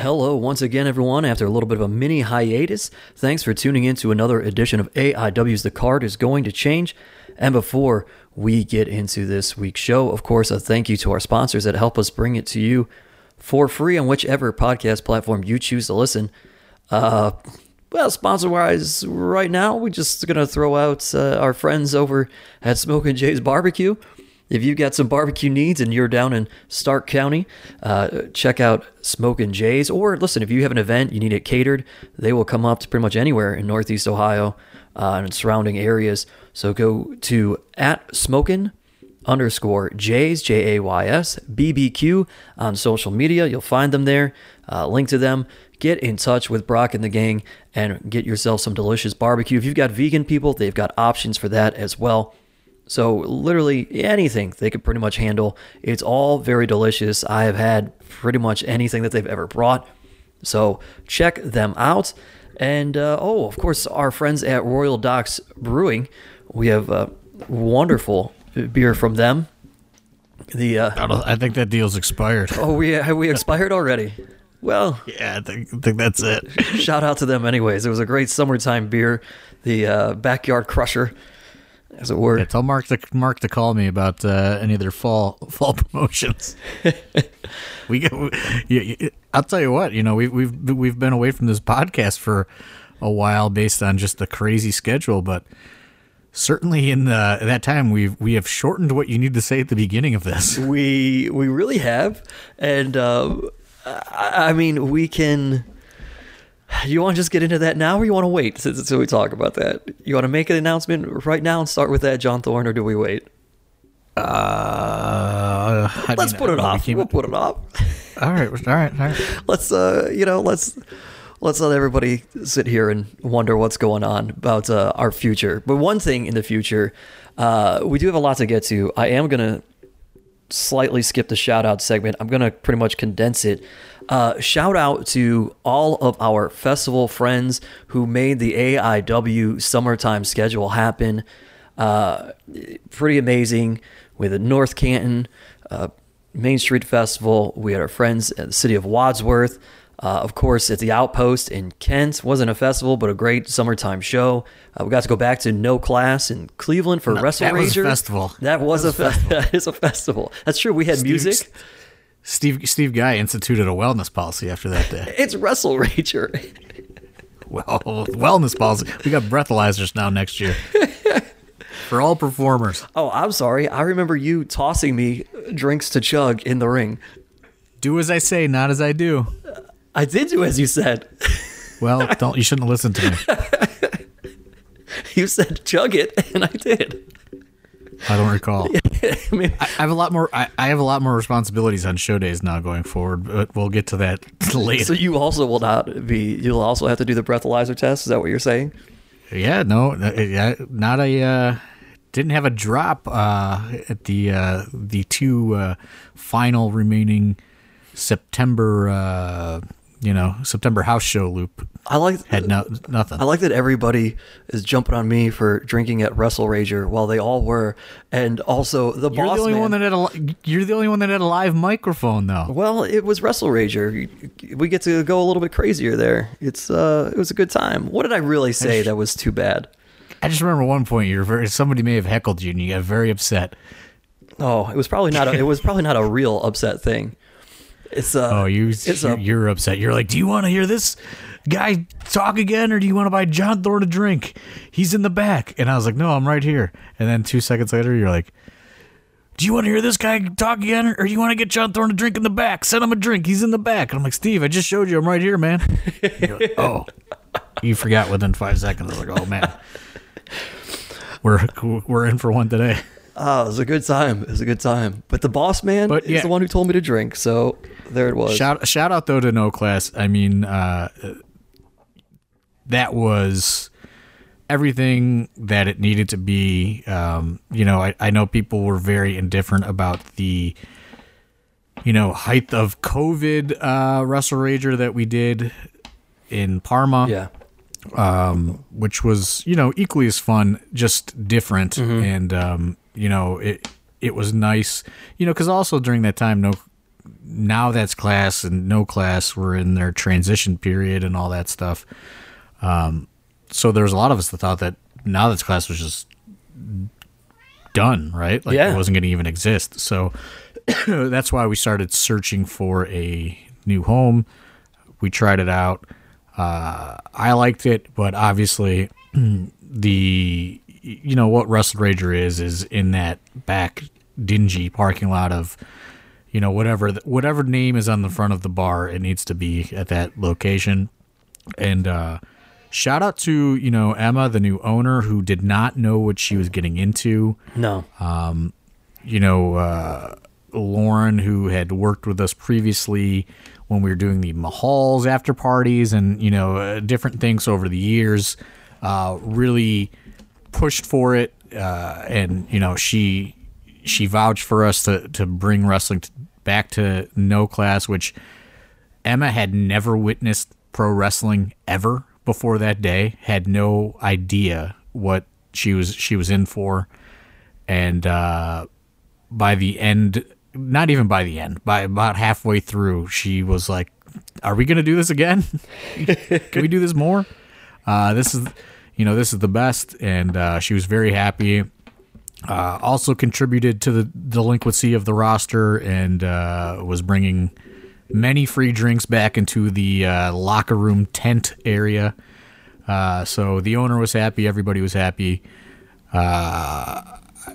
Hello, once again, everyone. After a little bit of a mini hiatus, thanks for tuning in to another edition of AIW's The Card is Going to Change. And before we get into this week's show, of course, a thank you to our sponsors that help us bring it to you for free on whichever podcast platform you choose to listen. Uh, well, sponsor wise, right now, we're just going to throw out uh, our friends over at Smokin' Jay's Barbecue. If you've got some barbecue needs and you're down in Stark County, uh, check out Smokin' Jay's. Or listen, if you have an event, you need it catered, they will come up to pretty much anywhere in Northeast Ohio uh, and surrounding areas. So go to at Smokin' underscore J's, J A Y S, BBQ on social media. You'll find them there. Uh, link to them. Get in touch with Brock and the gang and get yourself some delicious barbecue. If you've got vegan people, they've got options for that as well. So, literally anything they could pretty much handle. It's all very delicious. I have had pretty much anything that they've ever brought. So, check them out. And, uh, oh, of course, our friends at Royal Docks Brewing. We have a wonderful beer from them. The uh, I, think that deal's expired. oh, we have we expired already. Well, Yeah, I think, I think that's it. shout out to them anyways. It was a great summertime beer, the uh, backyard crusher, as it were. Yeah, tell Mark to Mark to call me about uh, any of their fall fall promotions. we get. You- I'll tell you what. You know, we've we've we've been away from this podcast for a while based on just the crazy schedule, but certainly in the, that time we've we have shortened what you need to say at the beginning of this. We we really have, and uh, I, I mean we can. You want to just get into that now, or you want to wait until we talk about that? You want to make an announcement right now and start with that, John Thorne, or do we wait? Uh, I Let's mean, put it off. We'll put it off. all right, all right, all right. let's uh you know let's let's let everybody sit here and wonder what's going on about uh, our future but one thing in the future uh we do have a lot to get to i am gonna slightly skip the shout out segment i'm gonna pretty much condense it uh shout out to all of our festival friends who made the aiw summertime schedule happen uh pretty amazing with the north canton uh Main Street Festival. We had our friends at the city of Wadsworth. Uh, of course, at the Outpost in Kent. Wasn't a festival, but a great summertime show. Uh, we got to go back to No Class in Cleveland for Wrestle that was a festival. That was, That was a, fe- that is a festival. That's true. We had music. Steve Steve Guy instituted a wellness policy after that day. It's Wrestle Rager. well, wellness policy. We got breathalyzers now next year for all performers. Oh, I'm sorry. I remember you tossing me drinks to chug in the ring. Do as I say, not as I do. I did do as you said. Well, don't you shouldn't listen to me. You said chug it, and I did. I don't recall. I mean, I have a lot more. I, I have a lot more responsibilities on show days now going forward, but we'll get to that later. so you also will not be. You'll also have to do the breathalyzer test. Is that what you're saying? Yeah, no, uh, not a. Uh, didn't have a drop uh, at the uh, the two uh, final remaining September. You know, September house show loop I like. had no nothing. I like that everybody is jumping on me for drinking at Wrestle Rager while they all were, and also the You're boss the only man. one that had a. You're the only one that had a live microphone, though. well, it was Wrestle Rager. We get to go a little bit crazier there. It's uh, it was a good time. What did I really say that was too bad? I just remember one point you're very. Somebody may have heckled you, and you got very upset. Oh, it was probably not. A, it was probably not a real upset thing. It's uh, Oh, you. It's you're, a you're upset. You're like, do you want to hear this guy talk again, or do you want to buy John Thorne a drink? He's in the back, and I was like, no, I'm right here. And then two seconds later, you're like. Do you want to hear this guy talk again, or do you want to get John Thorne a drink in the back? Send him a drink. He's in the back. And I'm like, Steve, I just showed you. I'm right here, man. Like, oh, you forgot within five seconds. I was like, oh man, we're we're in for one today. Oh, it was a good time. It was a good time. But the boss man But, is the one who told me to drink. So there it was. Shout shout out though to No Class. I mean, uh, that was everything that it needed to be. Um, you know, I, I know people were very indifferent about the you know height of COVID uh, Wrestle Rager that we did in Parma. yeah. um, which was you know equally as fun, just different, and um, you know it it was nice, you know, because also during that time, no now that's class and no class were in their transition period and all that stuff. Um, so there was a lot of us that thought that now that's class was just done, right? Like Yeah. it wasn't going to even exist. So that's why we started searching for a new home. We tried it out. Uh, I liked it, but obviously the you know what Wrestle Rager is is in that back dingy parking lot of you know whatever whatever name is on the front of the bar it needs to be at that location and uh shout out to you know Emma the new owner who did not know what she was getting into No. you know, uh, Lauren, who had worked with us previously when we were doing the Mahall's after parties and, you know, uh, different things over the years, uh, really pushed for it. Uh, and, you know, she she vouched for us to, to bring wrestling back to no class, which Emma had never witnessed pro wrestling ever before that day, had no idea what she was she was in for. And uh by the end, not even by the end, by about halfway through, she was like, "Are we going to do this again? Can we do this more? Uh, this is, you know, this is the best." And uh, she was very happy. Uh, also contributed to the delinquency of the roster and uh, was bringing many free drinks back into the uh, locker room tent area. Uh, so the owner was happy. Everybody was happy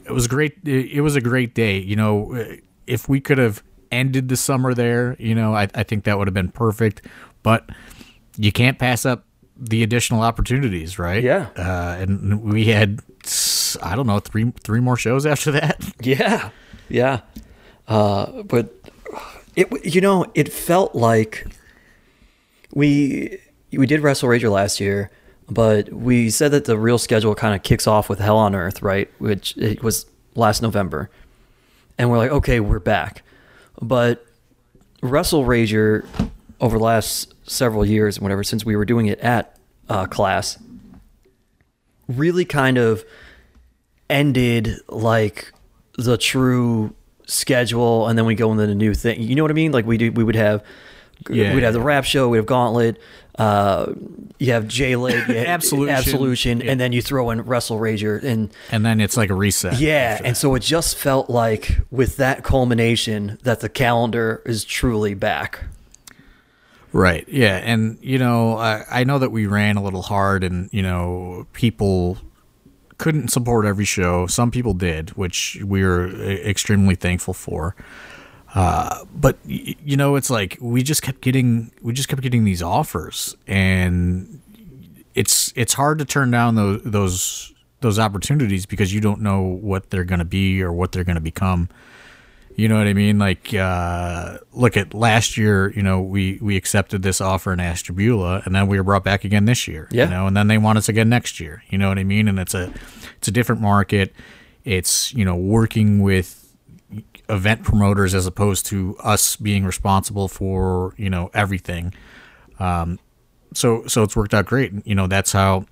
it was great. It was a great day. You know, if we could have ended the summer there, you know, I, I think that would have been perfect. But you can't pass up the additional opportunities, right? Yeah. Uh, and we had, I don't know, three three more shows after that. Yeah, yeah. Uh, but it, you know, it felt like we we did Wrestle Rager last year, but we said that the real schedule kind of kicks off with Hell on Earth, right? Which it was last November, and we're like, okay, we're back. But Wrestle Rager over the last several years and whatever, since we were doing it at uh, class, really kind of ended like the true schedule and then we go into the new thing you know what i mean like we do we would have Yeah. we'd have the rap show we'd have gauntlet uh you have j lig Absolution. absolution Yeah. and then you throw in wrestle rager and And then it's like a reset. yeah and so it just felt like with that culmination that the calendar is truly back Right. Yeah. And, you know, I, I know that we ran a little hard and, you know, people couldn't support every show. Some people did, which we were extremely thankful for. Uh, but you know, it's like we just kept getting we just kept getting these offers, and it's it's hard to turn down those those those opportunities because you don't know what they're going to be or what they're going to become. You know what I mean? Like, uh, look at last year. You know, we we accepted this offer in Ashtabula, and then we were brought back again this year. Yeah. You know, and then they want us again next year. You know what I mean? And it's a it's a different market. It's you know working with event promoters as opposed to us being responsible for you know everything. Um, so so it's worked out great. You know that's how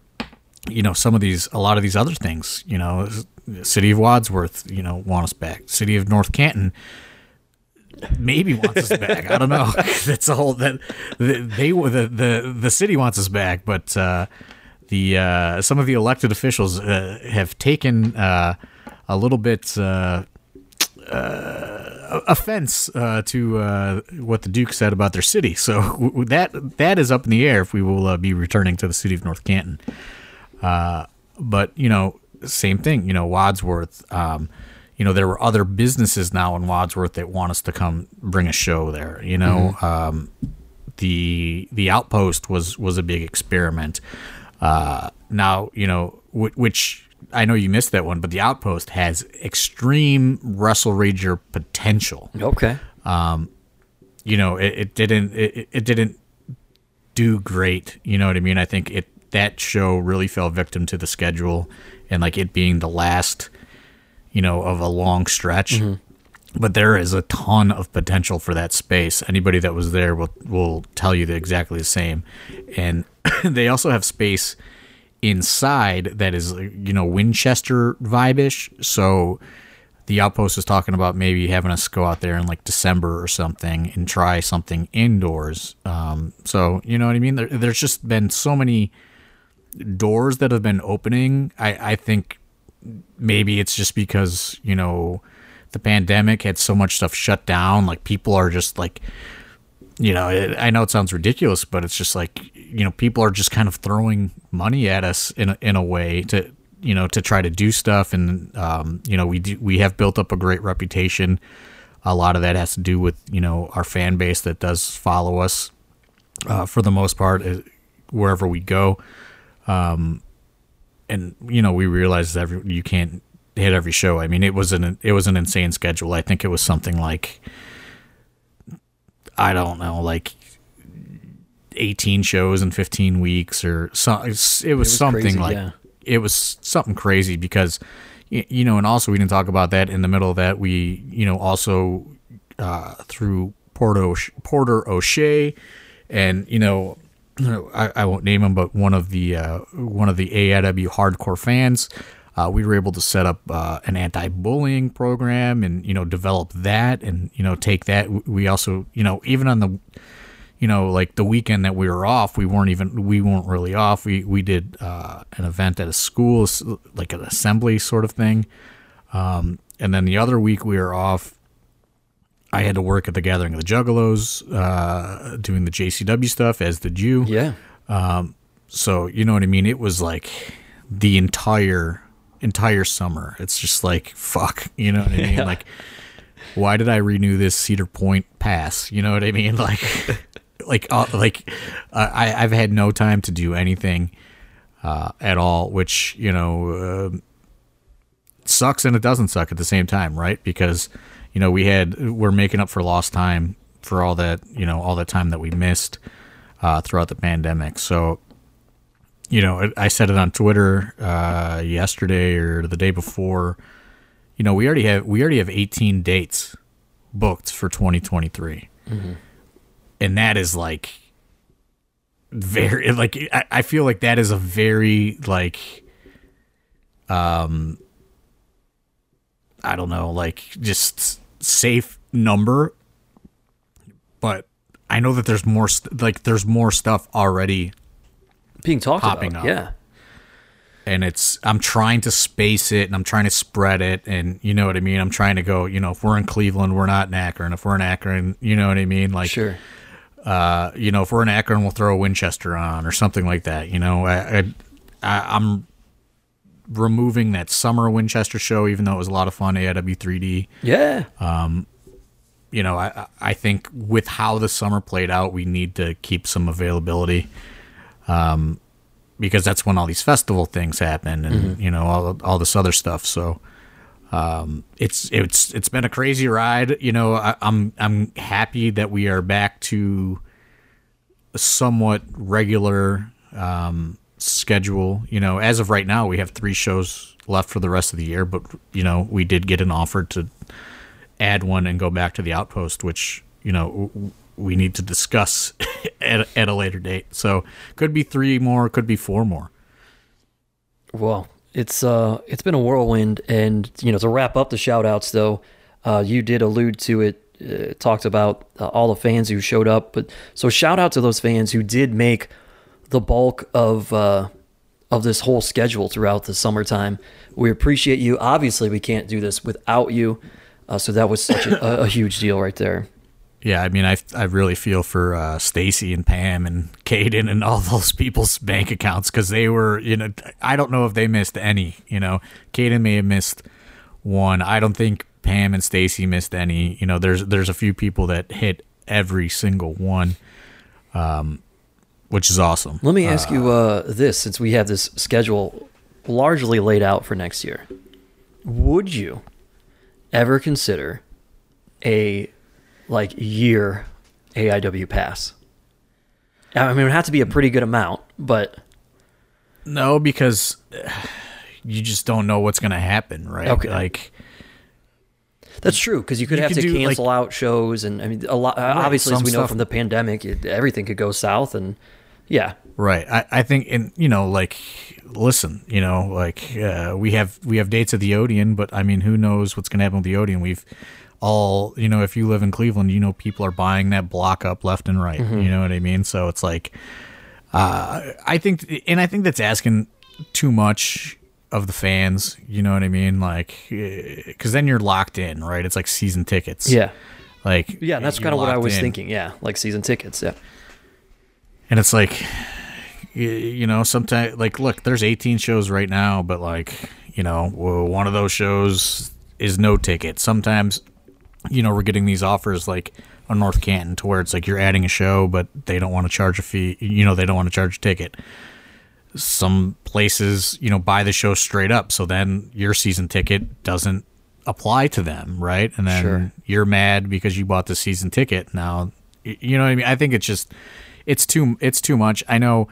you know some of these a lot of these other things. You know, city of Wadsworth, you know, want us back. City of North Canton maybe wants us back. I don't know. That's a whole that they the the the city wants us back, but uh, the uh, some of the elected officials uh, have taken uh, a little bit. Uh, uh, offense uh, to uh, what the Duke said about their city, so that that is up in the air if we will be returning to the city of North Canton. Uh, but you know, same thing. You know, Wadsworth. Um, you know, there were other businesses now in Wadsworth that want us to come bring a show there. You know, um, the the outpost was was a big experiment. Uh, now, you know, w- which I know you missed that one, but the outpost has extreme Wrestle Rager potential okay you know, it, it didn't it, it didn't do great. You know what I mean? I think it that show really fell victim to the schedule and like it being the last, you know, of a long stretch. But there is a ton of potential for that space. Anybody that was there will will tell you the exactly the same. And they also have space inside that is you know Winchester vibe-ish. So the outpost is talking about maybe having us go out there in like December or something and try something indoors. Um, so you know what I mean. There, there's just been so many doors that have been opening. I, I think maybe it's just because you know the pandemic had so much stuff shut down. Like people are just like, you know, it, I know it sounds ridiculous, but it's just like you know people are just kind of throwing money at us in a, in a way to you know to try to do stuff and um, you know we do, we have built up a great reputation a lot of that has to do with you know our fan base that does follow us uh, for the most part uh, wherever we go um, and you know we realized that every, you can't hit every show. I mean it was an it was an insane schedule. I think it was something like i don't know like 18 shows in 15 weeks or so it was, it was something crazy, like yeah. it was something crazy because you know and also we didn't talk about that in the middle of that. We you know also uh, through Porter Porter O'Shea and you know I, I won't name him but one of the uh, one of the AIW hardcore fans uh, we were able to set up uh, an anti-bullying program and you know develop that and you know take that we also you know even on the you know, like the weekend that we were off, we weren't even we weren't really off. We we did uh, an event at a school, like an assembly sort of thing. Um, and then the other week we were off. I had to work at the Gathering of the Juggalos, uh, doing the JCW stuff, as did you. Yeah. So you know what I mean. It was like the entire entire summer. It's just like fuck. You know what I mean? Yeah. Like, why did I renew this Cedar Point pass? You know what I mean? Like, like, uh, like, uh, I I've had no time to do anything uh, at all, which you know uh, sucks and it doesn't suck at the same time, right? Because you know we had we're making up for lost time for all that you know all that time that we missed uh, throughout the pandemic. So you know, I- I said it on Twitter uh, yesterday or the day before. You know, we already have we already have 18 dates booked for 2023, and that is like very like I, I feel like that is a very like um I don't know like just safe number, but I know that there's more st- like there's more stuff already Being talked Popping about. up. Yeah. and it's I'm trying to space it and I'm trying to spread it and you know what I mean. I'm trying to go. You know, if we're in Cleveland, we're not in Akron. If we're in Akron, you know what I mean. Like, Sure. uh, you know, if we're in Akron, we'll throw a Winchester on or something like that. You know, I, I, I I'm removing that summer Winchester show, even though it was a lot of fun. AIW 3D. Yeah. You know, I I think with how the summer played out, we need to keep some availability. Um, because that's when all these festival things happen and you know all all this other stuff. So um, it's it's it's been a crazy ride. You know, I, I'm I'm happy that we are back to a somewhat regular um, schedule. You know, as of right now, we have three shows left for the rest of the year, but you know, we did get an offer to add one and go back to the outpost, which you know we need to discuss at, at a later date. So could be three more, could be four more. Well, it's uh it's been a whirlwind and you know to wrap up the shout outs though, uh you did allude to it uh, talked about uh, all the fans who showed up, but so shout out to those fans who did make the bulk of uh of this whole schedule throughout the summertime. We appreciate you. Obviously, we can't do this without you. Uh, so that was such a, a huge deal right there. Yeah, I mean, I, I really feel for uh, Stacy and Pam and Caden and all those people's bank accounts because they were, you know, I don't know if they missed any. You know, Caden may have missed one. I don't think Pam and Stacy missed any. You know, there's there's a few people that hit every single one, um, which is awesome. Let me ask you uh, this since we have this schedule largely laid out for next year. Would you ever consider a like year AIW pass? I mean, it would have to be a pretty good amount, but No, because uh, you just don't know what's gonna happen, right? Okay. Like, that's true because you could You have could to do, like- cancel out shows, and I mean, a lot. obviously, as we know stuff- from the pandemic, it, everything could go south, and Yeah. Right. I, I think, and you know, like, listen, you know, like uh, we have we have dates at the Odeon, but I mean, who knows what's going to happen with the Odeon? We've all, you know, if you live in Cleveland, you know, people are buying that block up left and right. You know what I mean? So it's like, uh, I think, and I think that's asking too much of the fans. You know what I mean? Like, because then you're locked in, right? It's like season tickets. Yeah. Like, Yeah, that's kind of what I was in. thinking. Yeah, like season tickets. Yeah. And it's like, you know, sometimes, like, look, there's 18 shows right now, but like, you know, one of those shows is no ticket. Sometimes, you know, we're getting these offers like on North Canton to where it's like you're adding a show, but they don't want to charge a fee. You know, they don't want to charge a ticket. Some places, you know, buy the show straight up. So then your season ticket doesn't apply to them, right? And then Sure. you're mad because you bought the season ticket. Now, you know what I mean? I think it's just it's too it's too much. I know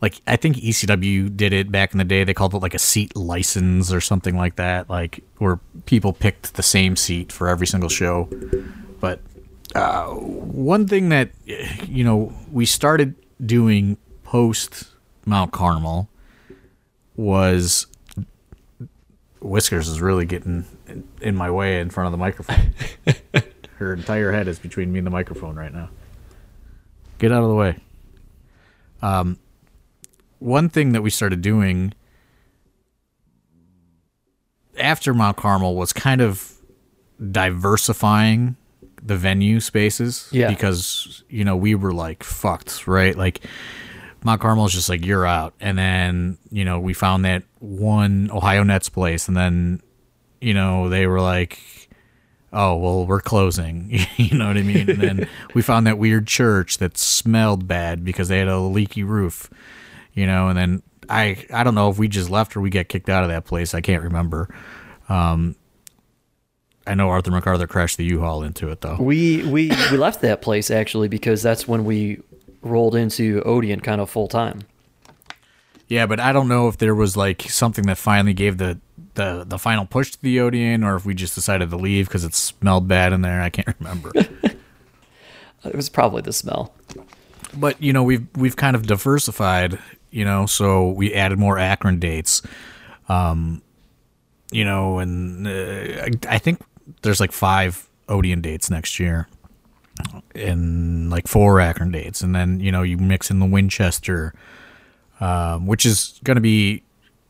like I think ECW did it back in the day. They called it like a seat license or something like that, like where people picked the same seat for every single show. But uh, one thing that you know we started doing post Mount Carmel was Whiskers is really getting in, in my way in front of the microphone. Her entire head is between me and the microphone right now. Get out of the way. Um, one thing that we started doing after Mount Carmel was kind of diversifying the venue spaces. Yeah. Because, you know, we were like fucked, right? Like Mount Carmel is just like you're out. And then, you know, we found that one Ohio Nets place and then, you know, they were like oh well we're closing. You know what i mean? And then we found that weird church that smelled bad because they had a leaky roof you know? And then i i don't know if we just left or we got kicked out of that place. I can't remember. Um i know arthur macarthur crashed the u-haul into it though. We we we left that place actually because that's when we rolled into Odeon kind of full time. yeah but i don't know if there was like something that finally gave the the, the final push to the Odeon, or if we just decided to leave because it smelled bad in there. I can't remember. It was probably the smell. but you know we've we've kind of diversified you know so we added more akron dates um you know and uh, I, I think there's like five odeon dates next year and like four akron dates and then you know you mix in the winchester um, which is going to be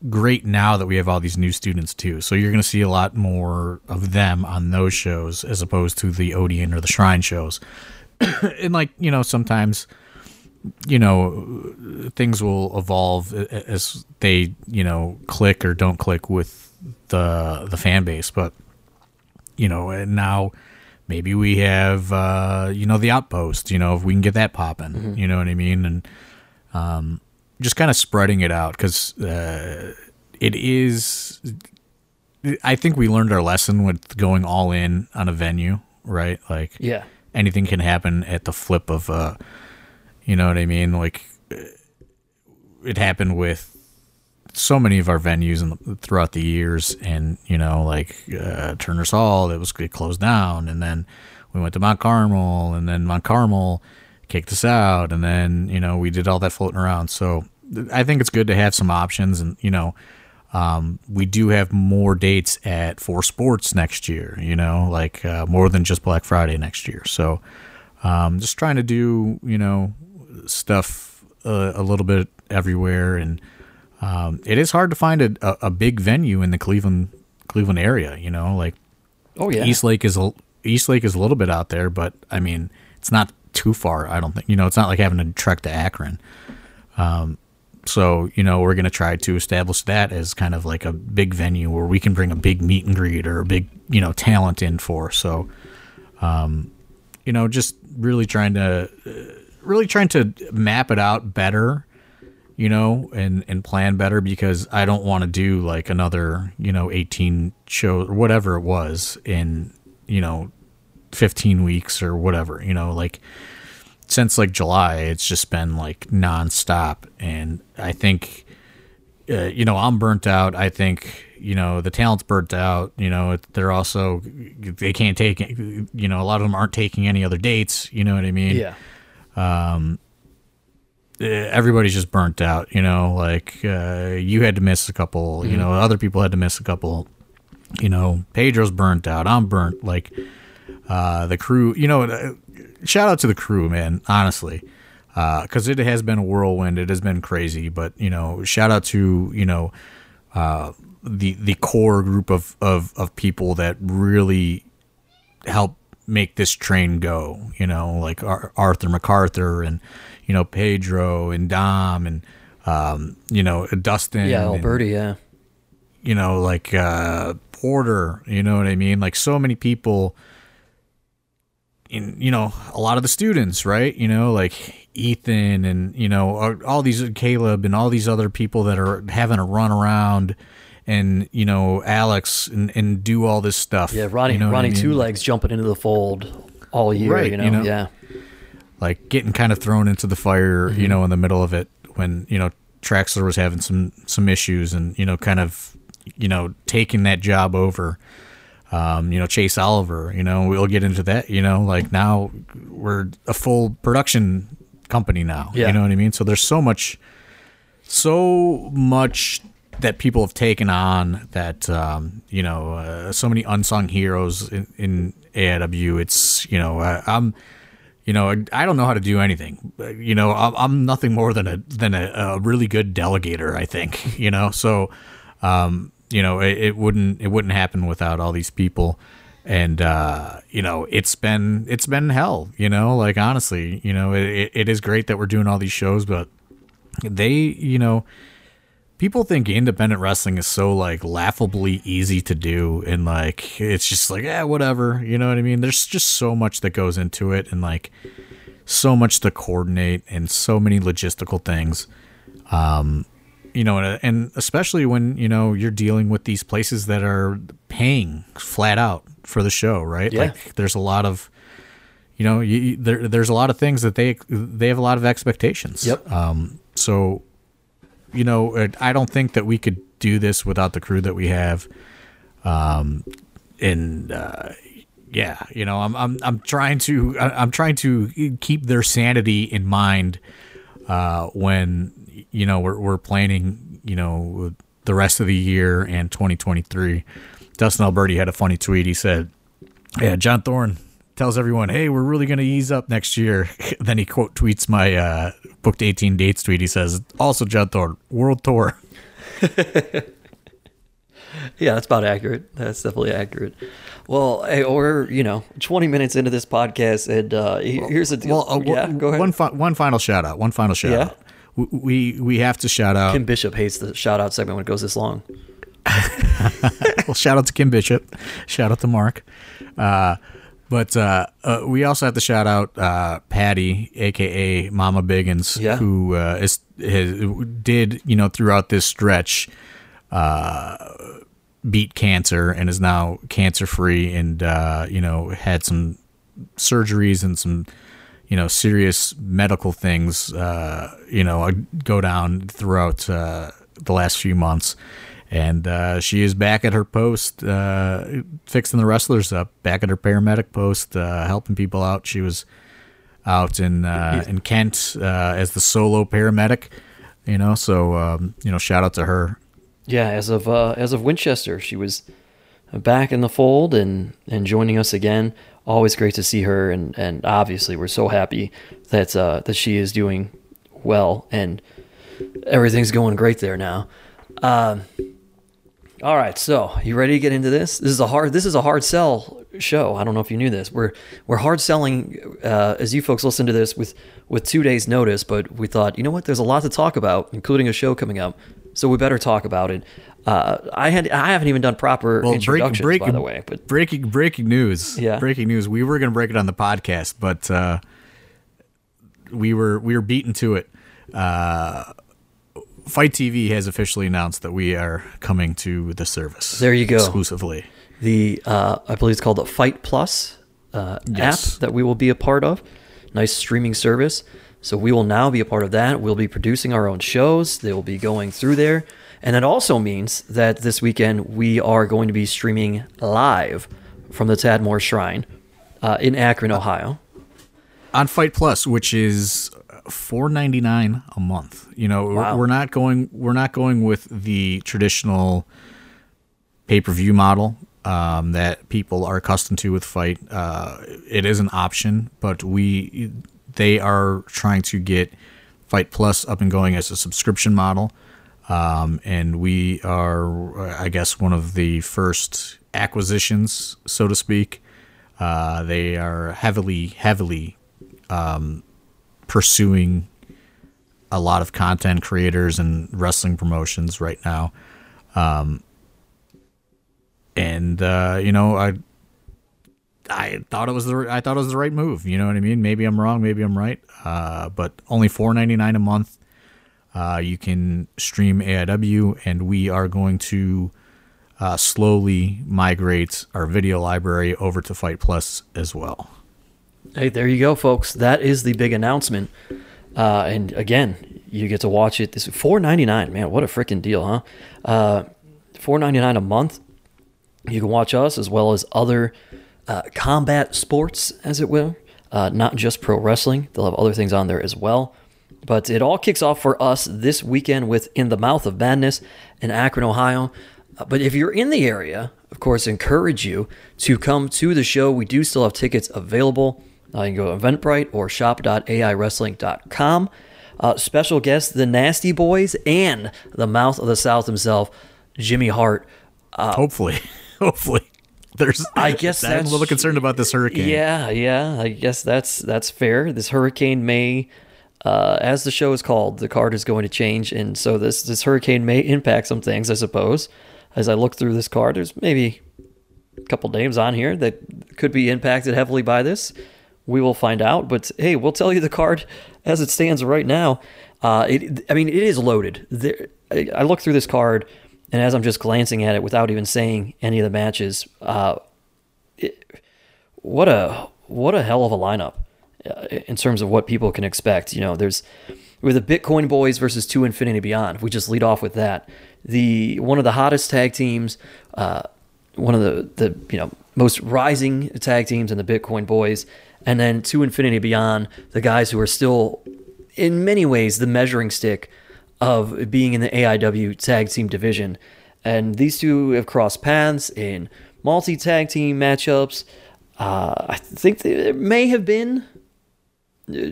great now that we have all these new students too. So you're going to see a lot more of them on those shows as opposed to the odeon or the shrine shows. And like you know sometimes you know things will evolve as they you know click or don't click with the the fan base. But you know and now maybe we have uh you know the outpost you know if we can get that popping you know what i mean? And um just kind of spreading it out because uh it is i think we learned our lesson with going all in on a venue right like Yeah. anything can happen at the flip of uh you know what i mean like uh, it happened with so many of our venues in the, throughout the years and you know like uh, turner's hall it was it closed down and then we went to mount carmel and then mount carmel kicked us out and then you know we did all that floating around so i think it's good to have some options and you know um, we do have more dates at Four Sports next year, you know, like uh, more than just Black Friday next year. So um, just trying to do, you know, stuff uh, a little bit everywhere. And um, it is hard to find a, a, a big venue in the Cleveland Cleveland area, you know, like Oh yeah. East Lake is a, East Lake is a little bit out there, but I mean, it's not too far. I don't think, you know, it's not like having to trek to Akron. Um, so, you know, we're going to try to establish that as kind of like a big venue where we can bring a big meet and greet or a big, you know, talent in for. So, um, you know, just really trying to, uh, really trying to map it out better, you know, and, and plan better because I don't want to do like another, you know, 18 shows or whatever it was in, you know, 15 weeks or whatever, you know, like, since like July, it's just been like nonstop, and I think, uh, you know, I'm burnt out. I think, you know, the talent's burnt out. You know, they're also they can't take, you know, a lot of them aren't taking any other dates. You know what I mean? yeah. uh, everybody's just burnt out. You know, like uh, you had to miss a couple. You know, other people had to miss a couple. You know, Pedro's burnt out. I'm burnt. Like uh, the crew. You know, uh, shout out to the crew, man. Honestly, because it has been a whirlwind. It has been crazy. But you know, shout out to you know uh, the the core group of, of of people that really help make this train go. You know, like Ar- Arthur MacArthur and you know Pedro and Dom and um, you know Dustin. Yeah, and, Alberti. Yeah. you know, like uh, Porter. You know what I mean? Like so many people. In you know a lot of the students, right? You know, like Ethan and you know all- these Caleb and all these other people that are having to run around. And you know Alex and, and do all this stuff. Yeah, Ronnie. you know what I Ronnie mean? Two Legs jumping into the fold all year. Right, you, know? you know. Yeah. like getting kind of thrown into the fire, Mm-hmm. you know, in the middle of it when you know Traxler was having some some issues, and you know, kind of you know taking that job over. Um, you know, Chase Oliver. You know, we'll get into that. You know, like now we're a full production company now. Yeah. You know what I mean? So there's so much, so much that people have taken on that um, you know uh, so many unsung heroes in, in AIW. It's you know uh, I'm you know I don't know how to do anything. You know I'm, I'm nothing more than a than a, a really good delegator. I think you know so um, you know it, it wouldn't it wouldn't happen without all these people. And uh, you know it's been it's been hell. You know, like honestly, you know it, it is great that we're doing all these shows, but they you know people think independent wrestling is so like laughably easy to do and like it's just like yeah whatever you know what i mean there's just so much that goes into it and like so much to coordinate and so many logistical things um you know and, especially when you know you're dealing with these places that are paying flat out for the show right Yeah. like there's a lot of you know you, there, there's a lot of things that they they have a lot of expectations Yep. um so you know, I don't think that we could do this without the crew that we have. Um, and uh, yeah, you know, I'm I'm I'm trying to I'm trying to keep their sanity in mind uh, when you know we're we're planning, you know, the rest of the year and 2023. Dustin Alberti had a funny tweet. He said, "Yeah, John Thorne." Tells everyone, "Hey, we're really going to ease up next year." then he quote tweets my uh, booked 18 dates tweet. He says, "Also, John Thorne, world tour." Yeah, that's about accurate. That's definitely accurate. Well, hey, we're you know 20 minutes into this podcast, and uh, here's the deal. Well, uh, yeah, go ahead. One, fi- one final shout out. One final shout Yeah? out. We, we have to shout out. Kim Bishop hates the shout out segment when it goes this long. well, shout out to Kim Bishop. Shout out to Mark. Uh, but uh, uh, we also have to shout out uh, Patty, aka Mama Biggins, Yeah. who uh, is, has, did you know throughout this stretch uh, beat cancer and is now cancer free, and uh, you know had some surgeries and some you know serious medical things uh, you know go down throughout uh, the last few months. And uh, she is back at her post uh, fixing the wrestlers up back at her paramedic post uh, helping people out. She was out in uh, in Kent uh, as the solo paramedic you know so um, you know shout out to her. Yeah, as of uh, as of Winchester, she was back in the fold and and joining us again. Always great to see her, and and obviously we're so happy that uh, that she is doing well and everything's going great there now. Um, all right, so you ready to get into this? This is a hard this is a hard sell show. I don't know if you knew this. We're we're hard selling uh, as you folks listen to this with with two days notice, but we thought you know what? There's a lot to talk about, including a show coming up, so we better talk about it. Uh, I had I haven't even done proper Well, introductions break, by the way, but breaking breaking news. Yeah. breaking news. We were going to break it on the podcast, but uh, we were we were beaten to it. Uh, Fite TV has officially announced that we are coming to the service. There you go. exclusively. the uh, I believe it's called the Fite Plus uh, Yes. app that we will be a part of. Nice streaming service. So we will now be a part of that. We'll be producing our own shows. They will be going through there, and that also means that this weekend we are going to be streaming live from the Tadmor Shrine uh, in Akron, Ohio. on Fite Plus, which is four ninety nine a month. You know, Wow. we're not going we're not going with the traditional pay per view model um, that people are accustomed to with Fite. Uh, it is an option, but we they are trying to get Fite Plus up and going as a subscription model. Um, and we are, I guess, one of the first acquisitions, so to speak. Uh, they are heavily, heavily um, pursuing a lot of content creators and wrestling promotions right now. Um, and uh, you know, I I thought it was the I thought it was the right move. You know what I mean? Maybe I'm wrong, maybe I'm right. Uh, but only four ninety nine a month. Uh, you can stream AIW, and we are going to uh, slowly migrate our video library over to Fite Plus as well. Hey, there you go, folks. That is the big announcement. Uh, and again, you get to watch it. This four ninety nine, man. What a freaking deal, huh? Uh, four ninety nine a month. You can watch us as well as other uh, combat sports, as it will. Uh, not just pro wrestling. They'll have other things on there as well. But it all kicks off for us this weekend with In the Mouth of Madness in Akron, Ohio. Uh, But if you're in the area, of course, encourage you to come to the show. We do still have tickets available. Uh, you can go to Eventbrite or shop.aiwrestling.com. Uh, special guests, the Nasty Boys and the Mouth of the South himself, Jimmy Hart. hopefully, hopefully. There's. I guess I'm a little concerned about this hurricane. Yeah, yeah. I guess that's that's fair. This hurricane may, uh, as the show is called, the card is going to change, and so this this hurricane may impact some things. I suppose. As I look through this card, there's maybe a couple names on here that could be impacted heavily by this. We will find out. But hey, we'll tell you the card as it stands right now. Uh, it, I mean, it is loaded. There, I, I look through this card, and as I'm just glancing at it without even saying any of the matches, uh, what a what a hell of a lineup uh, in terms of what people can expect. You know, there's with the Bitcoin Boys versus Two Infinity Beyond. We just lead off with that. The one of the hottest tag teams, uh, one of the the you know most rising tag teams in the Bitcoin Boys, and then Two Infinity Beyond, the guys who are still in many ways the measuring stick of being in the AIW tag team division. And these two have crossed paths in multi tag team matchups. Uh, I think there may have been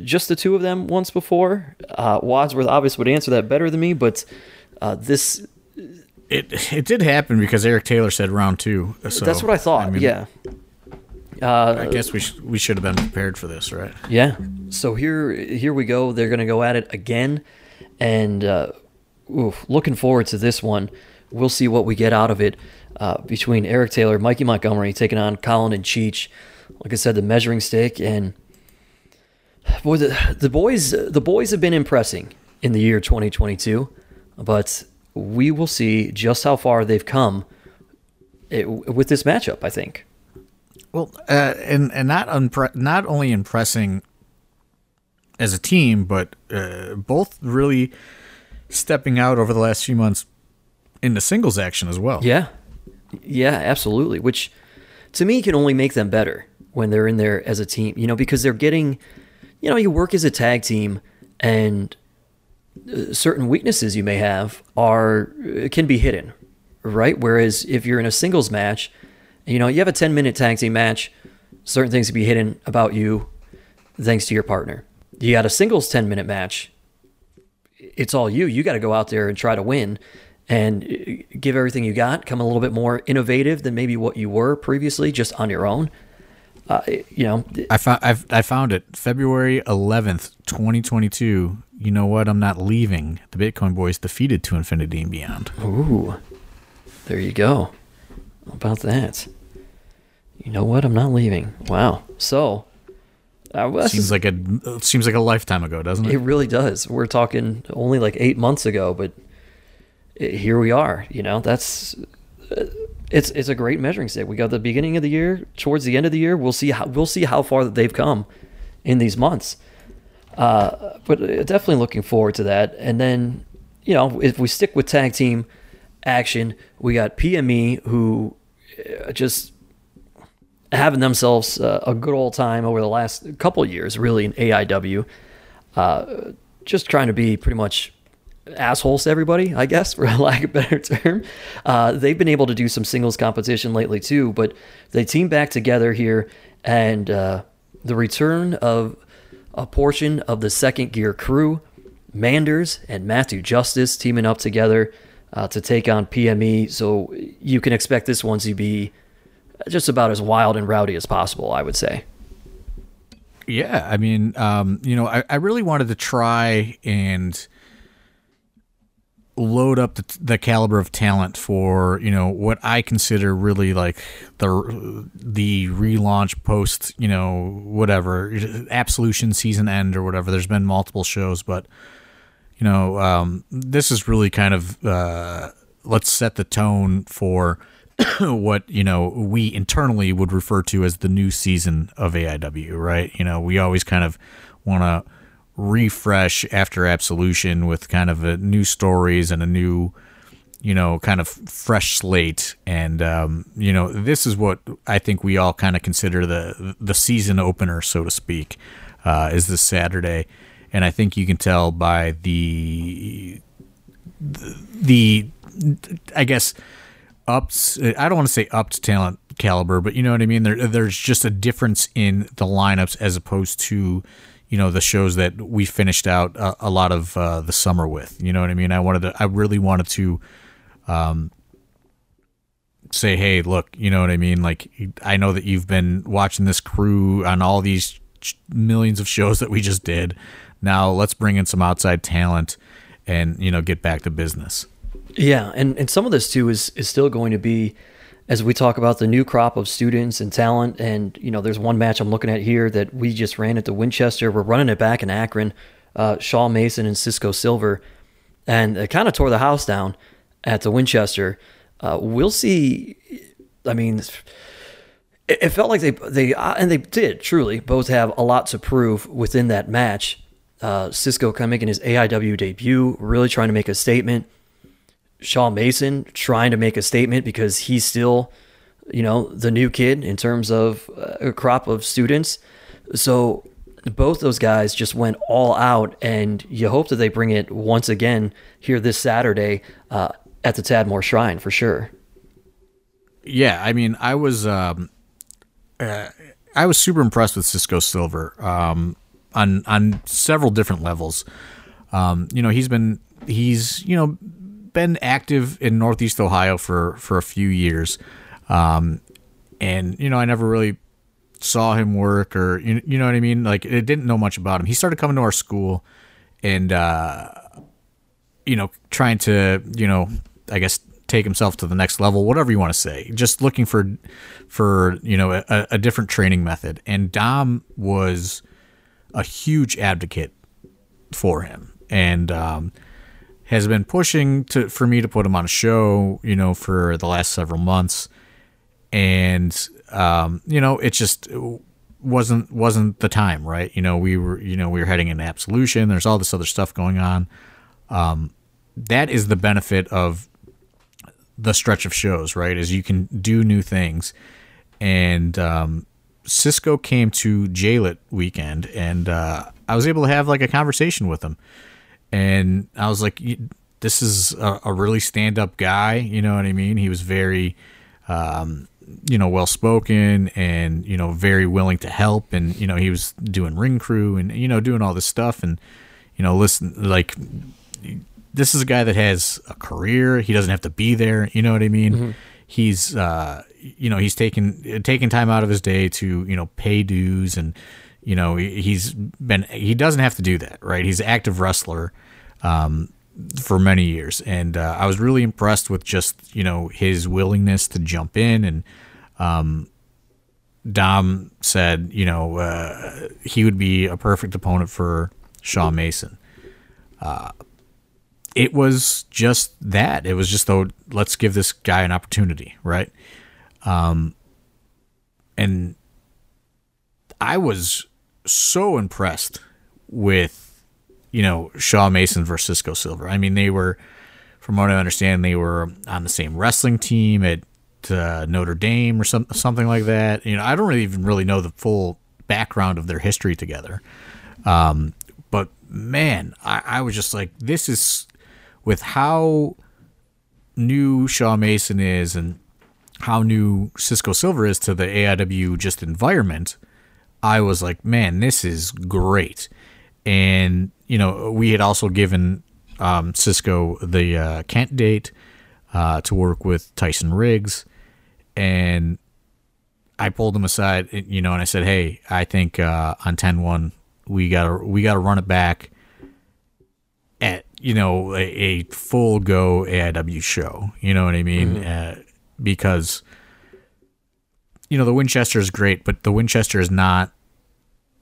just the two of them once before. Uh, Wadsworth obviously would answer that better than me, but uh, this It it did happen because Eric Taylor said round two. So, that's what I thought. mean, yeah. I guess we sh- we should have been prepared for this, right? Yeah. So here here we go. They're going to go at it again, and uh, oof, looking forward to this one. We'll see what we get out of it uh, between Eric Taylor, Mikey Montgomery taking on Colin and Cheech. Like I said, the measuring stick and boy, the, the boys the boys have been impressing in the year 2022, but we will see just how far they've come it, with this matchup. I think. Well, uh, and and not unpre- not only impressing as a team, but uh, both really stepping out over the last few months into singles action as well. Yeah. Yeah, absolutely. Which to me can only make them better when they're in there as a team, you know, because they're getting, you know, you work as a tag team and uh, certain weaknesses you may have are uh, can be hidden, right? Whereas if you're in a singles match, you know, you have a 10 minute tag team match, certain things can be hidden about you thanks to your partner. You got a singles 10 minute match, it's all you. You got to go out there and try to win and uh, give everything you got. Come a little bit more innovative than maybe what you were previously, just on your own. Uh, you know, I found I've, I found it February 11th, 2022. You know what? I'm not leaving. The Bitcoin Boys defeated to infinity and beyond. ooh, there you go. How about that? You know what? I'm not leaving. Wow. So, uh, well, Seems is- like a seems like a lifetime ago, doesn't It it? really does. We're talking only like eight months ago, but here we are. You know, that's uh, it's it's a great measuring stick. We got the beginning of the year, towards the end of the year. We'll see how we'll see how far that they've come in these months. Uh, but uh, definitely looking forward to that. And then, you know, if we stick with tag team action, we got PME who just having themselves uh, a good old time over the last couple years, really in AIW. uh, just trying to be pretty much assholes to everybody, I guess, for lack of a better term. Uh, they've been able to do some singles competition lately too, but they team back together here, and uh, the return of a portion of the second gear crew, Manders and Matthew Justice teaming up together uh, to take on PME. So you can expect this one to be just about as wild and rowdy as possible, I would say. Yeah, I mean, um, you know, I, I really wanted to try and load up the, the caliber of talent for you know what I consider really like the the relaunch post you know whatever absolution season end or whatever. There's been multiple shows, but you know um, this is really kind of uh, let's set the tone for what you know we internally would refer to as the new season of AIW. Right? You know we always kind of want to refresh after Absolution with kind of a new stories and a new, you know, kind of fresh slate. And um, you know, this is what I think we all kind of consider the the season opener, so to speak, uh, is this Saturday. And I think you can tell by the the, the I guess ups. I don't want to say upped talent caliber, but you know what I mean. There, there's just a difference in the lineups as opposed to you know the shows that we finished out a, a lot of uh, the summer with. You know what I mean? I wanted to. I really wanted to. Um, say, hey, look, you know what I mean? Like, I know that you've been watching this crew on all these millions of shows that we just did. Now let's bring in some outside talent and, you know, get back to business. Yeah. And, and some of this too is, is still going to be as we talk about the new crop of students and talent. And, you know, there's one match I'm looking at here that we just ran at the Winchester. We're running it back in Akron, uh, Shaw Mason and Cisco Silver. And it kind of tore the house down at the Winchester. Uh, we'll see. I mean, it, it, felt like they, they, uh, and they did truly both have a lot to prove within that match. Uh, Cisco kind of making his AIW debut, really trying to make a statement. Shaw Mason trying to make a statement because he's still, you know, the new kid in terms of a crop of students. So both those guys just went all out, and you hope that they bring it once again here this Saturday uh, at the Tadmor Shrine for sure. Yeah, I mean, I was um, uh, I was super impressed with Cisco Silver um, on on several different levels. Um, you know, he's been he's you know been active in Northeast Ohio for for a few years, um, and you know I never really saw him work or you, you know what I mean. Like I didn't know much about him. He started coming to our school, and uh, you know trying to you know I guess take himself to the next level, whatever you want to say. Just looking for for you know a, a different training method, and Dom was a huge advocate for him, and um, has been pushing to for me to put him on a show, you know, for the last several months, and um, you know, it just wasn't wasn't the time, right? You know, we were you know we were heading into absolution. There's all this other stuff going on. Um, that is the benefit of the stretch of shows, right? Is you can do new things, and um, Cisco came to JLIT weekend, and uh, I was able to have like a conversation with him and I was like, this is a, a really stand up guy. You know what I mean? He was very, um, you know, well spoken and, you know, very willing to help. And, you know, he was doing ring crew and, you know, doing all this stuff. And, you know, listen, like, this is a guy that has a career. He doesn't have to be there. You know what I mean? Mm-hmm. He's, uh, you know, he's taken taking time out of his day to, you know, pay dues and, you know, he's been he doesn't have to do that, right? He's an active wrestler um, for many years, and uh, I was really impressed with just you know his willingness to jump in. And um, Dom said, you know, uh, he would be a perfect opponent for Shaw Mason. Uh, it was just that. It was just though, let's give this guy an opportunity, right? Um, and I was so impressed with, you know, Shaw Mason versus Cisco Silver. I mean, they were, from what I understand, they were on the same wrestling team at uh, Notre Dame or some, something like that. You know, I don't really even really know the full background of their history together. Um, but man, I, I was just like, this is with how new Shaw Mason is and how new Cisco Silver is to the AIW just environment. I was like, man, this is great. And, you know, we had also given um, Cisco the uh, Kent date uh, to work with Tyson Riggs. And I pulled him aside, you know, and I said, "Hey, I think uh, on 10-1, we gotta we gotta run it back at you know a, a full go AIW show. You know what I mean? Uh, because you know the Winchester is great, but the Winchester is not.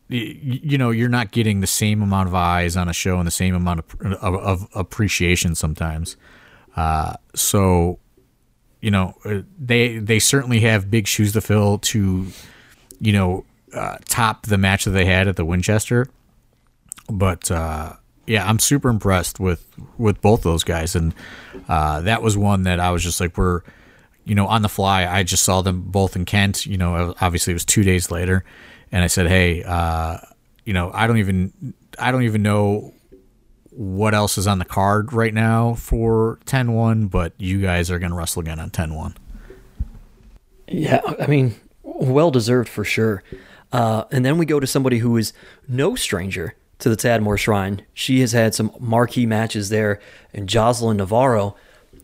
You know, you're not getting the same amount of eyes on a show and the same amount of, of, of appreciation sometimes. Uh, so you know uh, they they certainly have big shoes to fill to you know uh, top the match that they had at the Winchester. But uh, yeah I'm super impressed with with both those guys. And uh, that was one that I was just like we're you know on the fly I just saw them both in Kent. You know obviously it was two days later and I said hey uh, you know I don't even I don't even know what else is on the card right now for 10-1 but you guys are going to wrestle again on 10-1 Yeah, I mean, well deserved for sure. Uh, and then we go to somebody who is no stranger to the Tadmor Shrine. She has had some marquee matches there, and Jocelyn Navarro,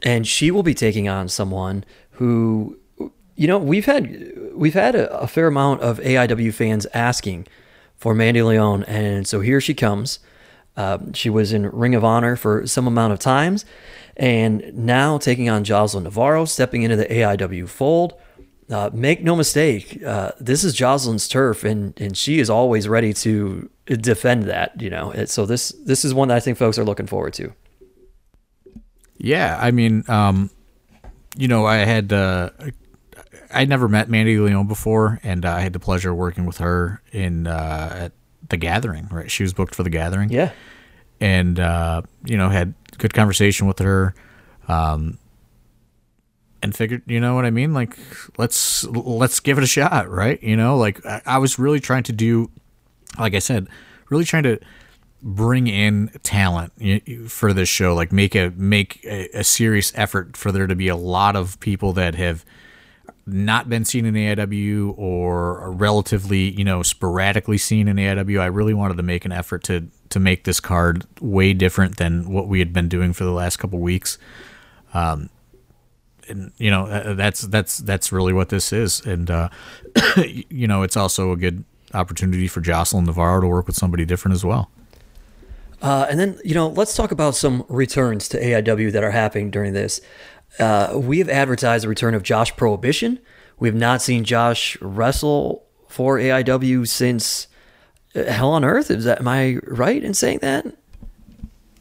and she will be taking on someone who, you know, we've had we've had a, a fair amount of AIW fans asking for Mandy Leon, and so here she comes. Uh, she was in Ring of Honor for some amount of times, and now taking on Jocelyn Navarro, stepping into the AIW fold. Uh, make no mistake, uh, this is Jocelyn's turf, and and she is always ready to defend that. You know, so this this is one that I think folks are looking forward to. Yeah, I mean, um, you know, I had uh, I never met Mandy Leon before, and I had the pleasure of working with her in uh, at the Gathering. Right, she was booked for the Gathering. Yeah, and uh, you know had good conversation with her, um, and figured you know what I mean. Like let's let's give it a shot, right? You know, like I, I was really trying to do, like I said, really trying to bring in talent for this show like make a make a, a serious effort for there to be a lot of people that have not been seen in AIW or relatively, you know, sporadically seen in AIW. I really wanted to make an effort to to make this card way different than what we had been doing for the last couple weeks. Um, and you know, uh, that's that's that's really what this is. And uh, you know, it's also a good opportunity for Jocelyn Navarro to work with somebody different as well. Uh, and then, you know, let's talk about some returns to AIW that are happening during this. Uh, we have advertised the return of Josh Prohibition. We have not seen Josh wrestle for AIW since uh, Hell on Earth. Is that am I right in saying that?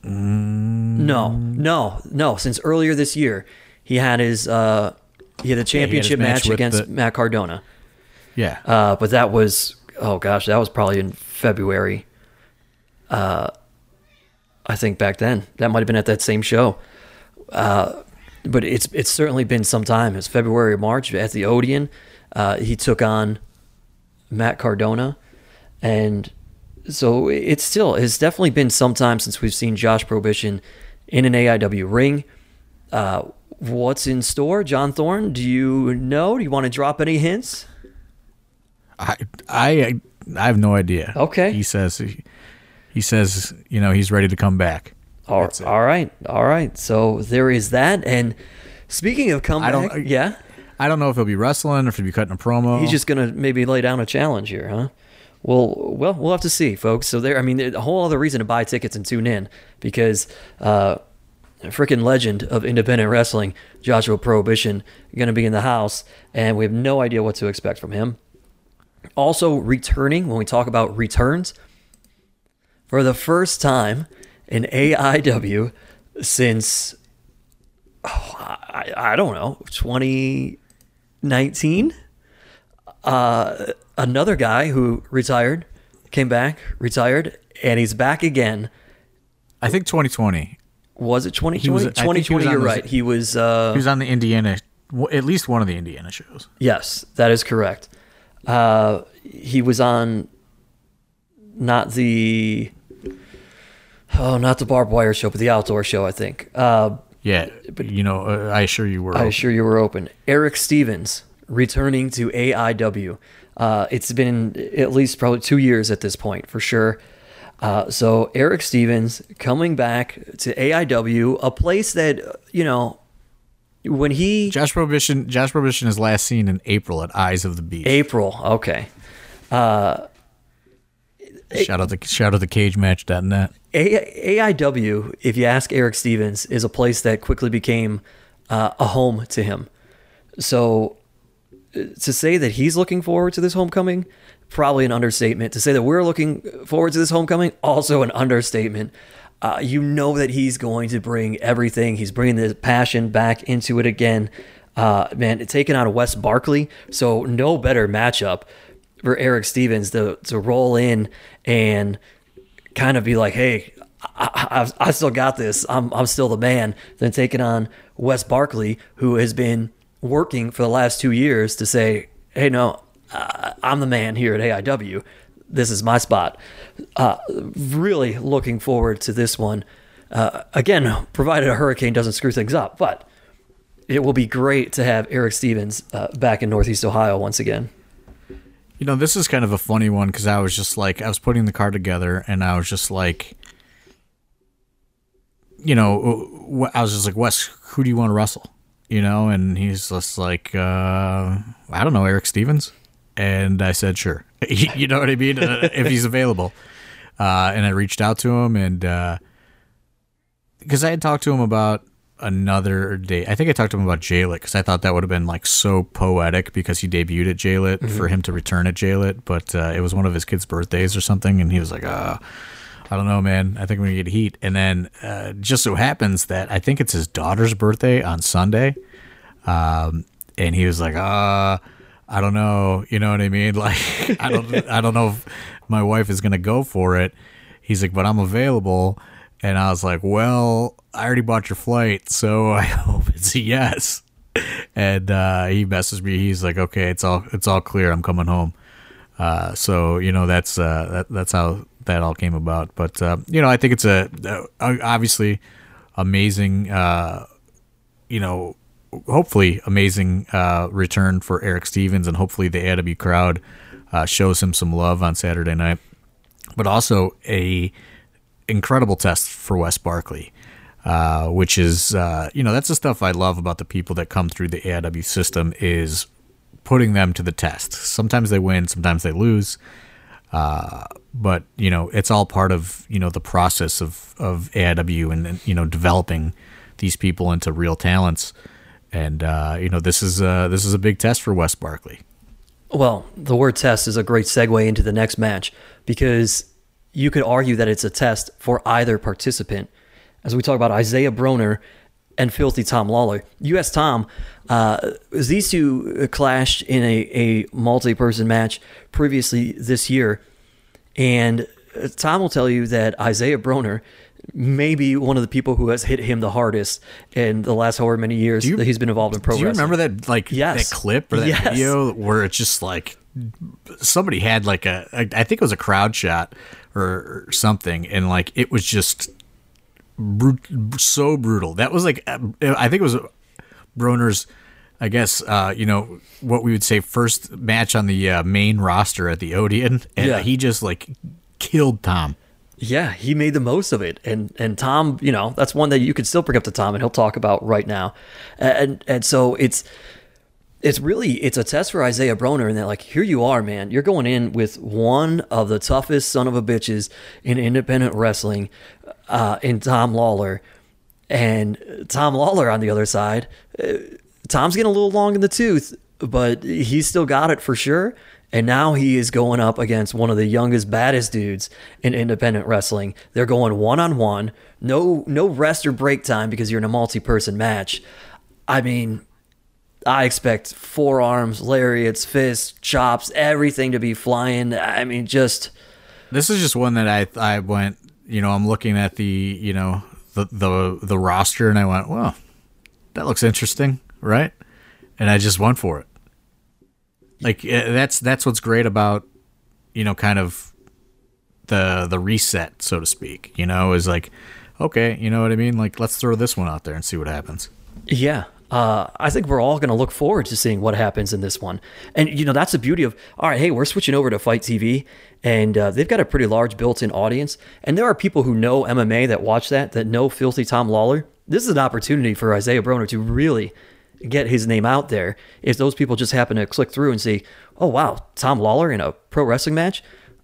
No, no, no. Since earlier this year, he had his uh, he had a championship match match against the- Matt Cardona. Yeah. Uh, but that was oh gosh, that was probably in February. Uh, I think back then that might have been at that same show. Uh, but it's it's certainly been some time. It's February or March at the Odeon. Uh, he took on Matt Cardona, and so it's still it's definitely been some time since we've seen Josh Prohibition in an AIW ring. Uh, what's in store, John Thorne? Do you know? Do you want to drop any hints? I I I have no idea. Okay. He says he, he says you know he's ready to come back. All, all right, all right. So there is that. And speaking of comeback, I don't- yeah, I don't know if he'll be wrestling or if he'll be cutting a promo. he's just gonna maybe lay down a challenge here, huh? Well, well, we'll have to see, folks. So there, I mean, a whole other reason to buy tickets and tune in because uh, freaking legend of independent wrestling, Joshua Prohibition, going to be in the house, and we have no idea what to expect from him. Also, returning when we talk about returns, for the first time in AIW since oh, I, I don't know 2019. Uh, another guy who retired came back, retired, and he's back again. I think 2020. Was it 2020? He was, 2020, you're right. He was. Uh, He was on the Indiana, at least one of the Indiana shows. Yes, that is correct. Uh, he was on not the Oh, not the barbed wire show, but the outdoor show. I think. Uh, Yeah, but you know, uh, I assure you were. I assure you were open. Eric Stevens returning to AIW. Uh, it's been at least probably two years at this point for sure. Uh, so Eric Stevens coming back to AIW, a place that you know when he Josh Prohibition. Josh Prohibition is last seen in April at Eyes of the Beast. April. Okay. Shout out to shout out to CageMatch.net. A- AIW, if you ask Eric Stevens, is a place that quickly became uh, a home to him. So uh, to say that he's looking forward to this homecoming, probably an understatement. To say that we're looking forward to this homecoming, also an understatement. Uh, you know that he's going to bring everything. He's bringing the passion back into it again. Uh, man, taking on Wes Barkley, so no better matchup for Eric Stevens to to roll in and kind of be like, hey, I, I, I still got this. I'm, I'm still the man. Then taking on Wes Barkley, who has been working for the last two years to say, hey, no, I'm the man here at AIW. This is my spot. Uh, really looking forward to this one. Uh, again, provided a hurricane doesn't screw things up, but it will be great to have Eric Stevens uh, back in Northeast Ohio once again. You know, this is kind of a funny one because I was just like, I was putting the card together and I was just like, you know, uh, I was just like, Wes, who do you want to wrestle? You know, and he's just like, uh, I don't know, Eric Stevens. And I said, sure. you know what I mean? Uh, if he's available. Uh, and I reached out to him and, because I had talked to him about another day. I think I talked to him about JLIT because I thought that would have been like so poetic because he debuted at JLIT for him to return at JLIT, but uh, it was one of his kids' birthdays or something, and he was like, uh, I don't know, man. I think we're gonna get heat. And then uh, just so happens that I think it's his daughter's birthday on Sunday, um, and he was like, uh, I don't know, you know what I mean? Like, I don't, I don't know if my wife is gonna go for it. He's like, but I'm available. And I was like, well, I already bought your flight, so I hope it's a yes. And uh, he messaged me. He's like, okay, it's all it's all clear. I'm coming home. Uh, so you know that's uh, that, that's how that all came about. But uh, you know, I think it's a uh, obviously amazing. Uh, you know, hopefully amazing return for Eric Stevens, and hopefully the AW crowd shows him some love on Saturday night. But also a incredible test for Wes Barkley, uh, which is uh, you know that's the stuff I love about the people that come through the AIW system is putting them to the test. Sometimes they win, sometimes they lose, uh, but you know it's all part of you know the process of of AIW and, and you know developing these people into real talents. And uh, you know this is uh, this is a big test for Wes Barkley. Well, the word test is a great segue into the next match because you could argue that it's a test for either participant. As we talk about Isaiah Broner and Filthy Tom Lawler, U.S. Tom, uh, these two clashed in a, a multi person match previously this year. And Tom will tell you that Isaiah Broner may be one of the people who has hit him the hardest in the last however many years you- that he's been involved in pro Do you remember that like Yes. that clip or that Yes. video where it's just like somebody had like a I think it was a crowd shot or, or something and like it was just brut- so brutal. That was like uh, I think it was Broner's I guess uh, you know what we would say first match on the uh, main roster at the Odeon and Yeah. he just like killed Tom. Yeah, he made the most of it, and and Tom, you know, that's one that you could still bring up to Tom, and he'll talk about right now, and and so it's it's really it's a test for Isaiah Broner, and that like here you are, man, you're going in with one of the toughest son of a bitches in independent wrestling, uh, in Tom Lawler, and Tom Lawler on the other side, uh, Tom's getting a little long in the tooth, but he's still got it for sure. And now he is going up against one of the youngest, baddest dudes in independent wrestling. They're going one on one, no no rest or break time because you're in a multi-person match. I mean, I expect forearms, lariats, fists, chops, everything to be flying. I mean, just This is just one that I I went, you know, I'm looking at the, you know, the the the roster and I went, well, that looks interesting, right? And I just went for it. Like eh, that's that's what's great about, you know, kind of the the reset, so to speak. You know, is like, okay, you know what I mean? Like, let's throw this one out there and see what happens. Yeah. Uh, I think we're all going to look forward to seeing what happens in this one. And, you know, that's the beauty of, all right, hey, we're switching over to Fite TV, and uh, they've got a pretty large built in audience. And there are people who know MMA that watch that, that know Filthy Tom Lawler. This is an opportunity for Isaiah Broner to really get his name out there. If those people just happen to click through and say, oh, wow, Tom Lawler in a pro wrestling match,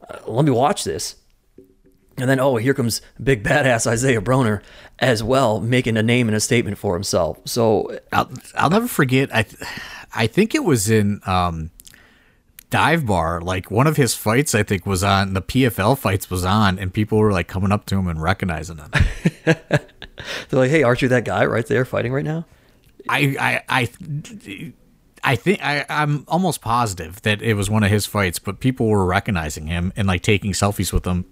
uh, let me watch this. And then, oh, here comes big badass Isaiah Broner as well, making a name and a statement for himself. So I'll, I'll never forget. I, th- I think it was in um, Dive Bar. Like one of his fights, I think was on the PFL fights was on, and people were like coming up to him and recognizing him. they're like, "Hey, aren't you that guy right there fighting right now?" I, I, I, I think I, I'm almost positive that it was one of his fights, but people were recognizing him and like taking selfies with him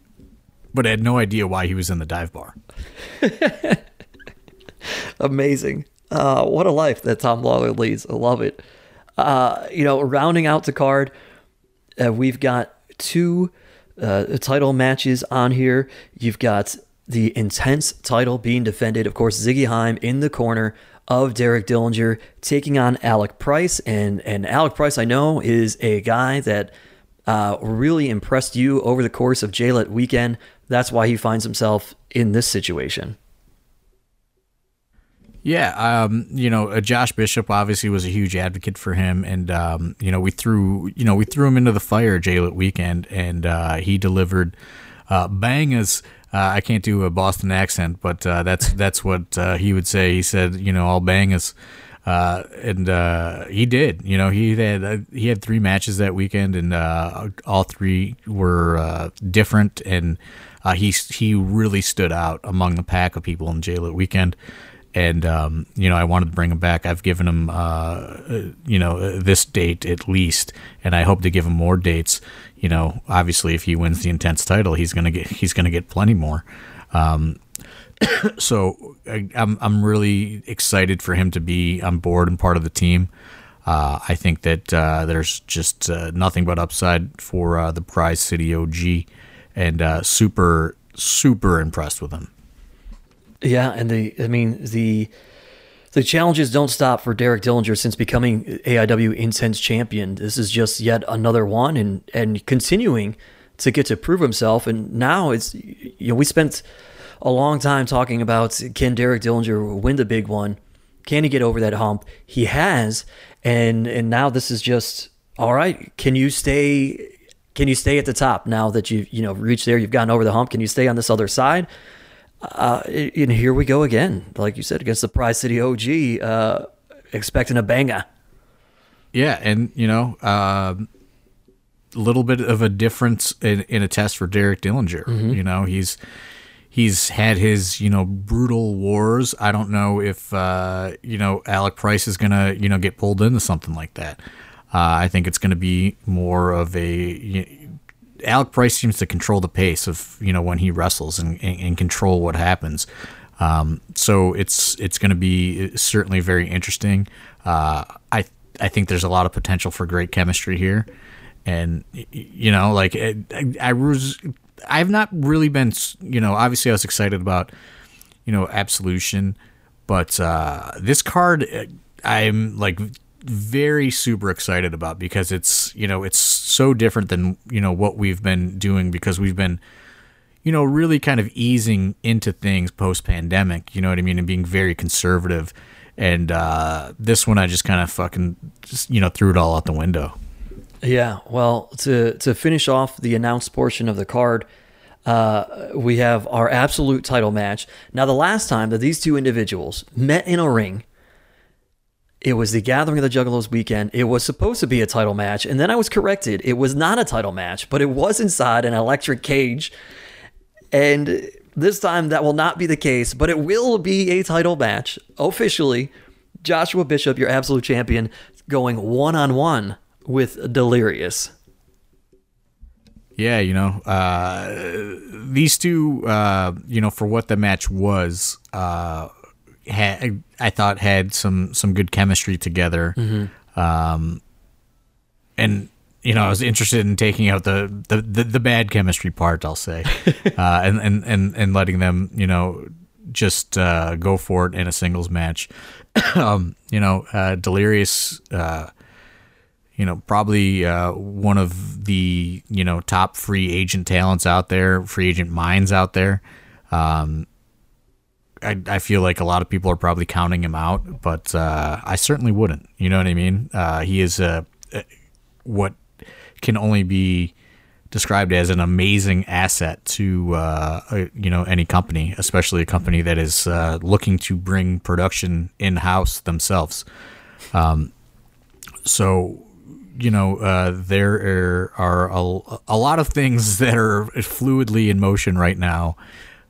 but I had no idea why he was in the dive bar. Amazing. Uh, what a life that Tom Lawler leads. I love it. Uh, you know, rounding out the card, uh, we've got two uh, title matches on here. You've got the intense title being defended. Of course, Ziggy Haim in the corner of Derek Dillinger taking on Alec Price. And, and Alec Price, I know, is a guy that uh, really impressed you over the course of JLIT weekend. That's why he finds himself in this situation. Yeah, um, you know, uh, Josh Bishop obviously was a huge advocate for him, and um, you know, we threw, you know, we threw him into the fire JLIT weekend, and uh, he delivered uh, bangers. Uh, I can't do a Boston accent, but uh, that's that's what uh, he would say. He said, you know, all bangers. Uh, and uh, he did. You know, he had uh, he had three matches that weekend, and all three were different. And uh, he he really stood out among the pack of people in JLIT weekend. And um, you know, I wanted to bring him back. I've given him, you know, this date at least, and I hope to give him more dates. You know, obviously, if he wins the intense title, he's gonna get he's gonna get plenty more. Um, so I, am I'm really excited for him to be on board and part of the team. Uh, I think that uh, there's just uh, nothing but upside for uh, the Prize City OG, and uh, super super impressed with him. Yeah, and the I mean the the challenges don't stop for Derek Dillinger since becoming AIW Intense Champion. This is just yet another one, and and continuing to get to prove himself. And now it's you know we spent a long time talking about can Derek Dillinger win the big one? Can he get over that hump? He has, and and now this is just all right. Can you stay? Can you stay at the top now that you've you know reached there? You've gotten over the hump. Can you stay on this other side? Uh, and here we go again, like you said, against the Prize City OG, uh, expecting a banger. Yeah, and you know, a uh, little bit of a difference in, in a test for Derek Dillinger. Mm-hmm. You know, he's he's had his you know brutal wars. I don't know if uh, you know Alec Price is gonna you know get pulled into something like that. Uh, I think it's going to be more of a. You Alec Price seems to control the pace of you know when he wrestles and, and, and control what happens. Um, so it's it's going to be certainly very interesting. Uh, I I think there's a lot of potential for great chemistry here, and you know like I, I was I've not really been, you know, obviously I was excited about, you know, Absolution, but uh, this card uh, I'm like very super excited about because it's, you know, it's so different than, you know, what we've been doing because we've been, you know, really kind of easing into things post pandemic, you know what I mean, and being very conservative. And uh, this one, I just kind of fucking, just, you know, threw it all out the window. Yeah, well, to to finish off the announced portion of the card, uh, we have our absolute title match. Now, the last time that these two individuals met in a ring, it was the Gathering of the Juggalos weekend. It was supposed to be a title match, and then I was corrected. It was not a title match, but it was inside an electric cage. And this time that will not be the case, but it will be a title match officially. Joshua Bishop, your absolute champion, going one on one with Delirious. Yeah, you know, uh, these two, uh, you know, for what the match was, uh, had, I thought had some some good chemistry together, mm-hmm. um, and you know, I was interested in taking out the the, the, the bad chemistry part, I'll say, uh, and, and and and letting them, you know, just uh, go for it in a singles match. um, you know, uh, Delirious, uh, you know, probably uh, one of the you know top free agent talents out there, free agent minds out there. Um, I, I feel like a lot of people are probably counting him out, but uh, I certainly wouldn't. You know what I mean? Uh, he is a, a what can only be described as an amazing asset to uh, a, you know any company, especially a company that is uh, looking to bring production in house themselves. Um, so you know uh, there are a, a lot of things that are fluidly in motion right now.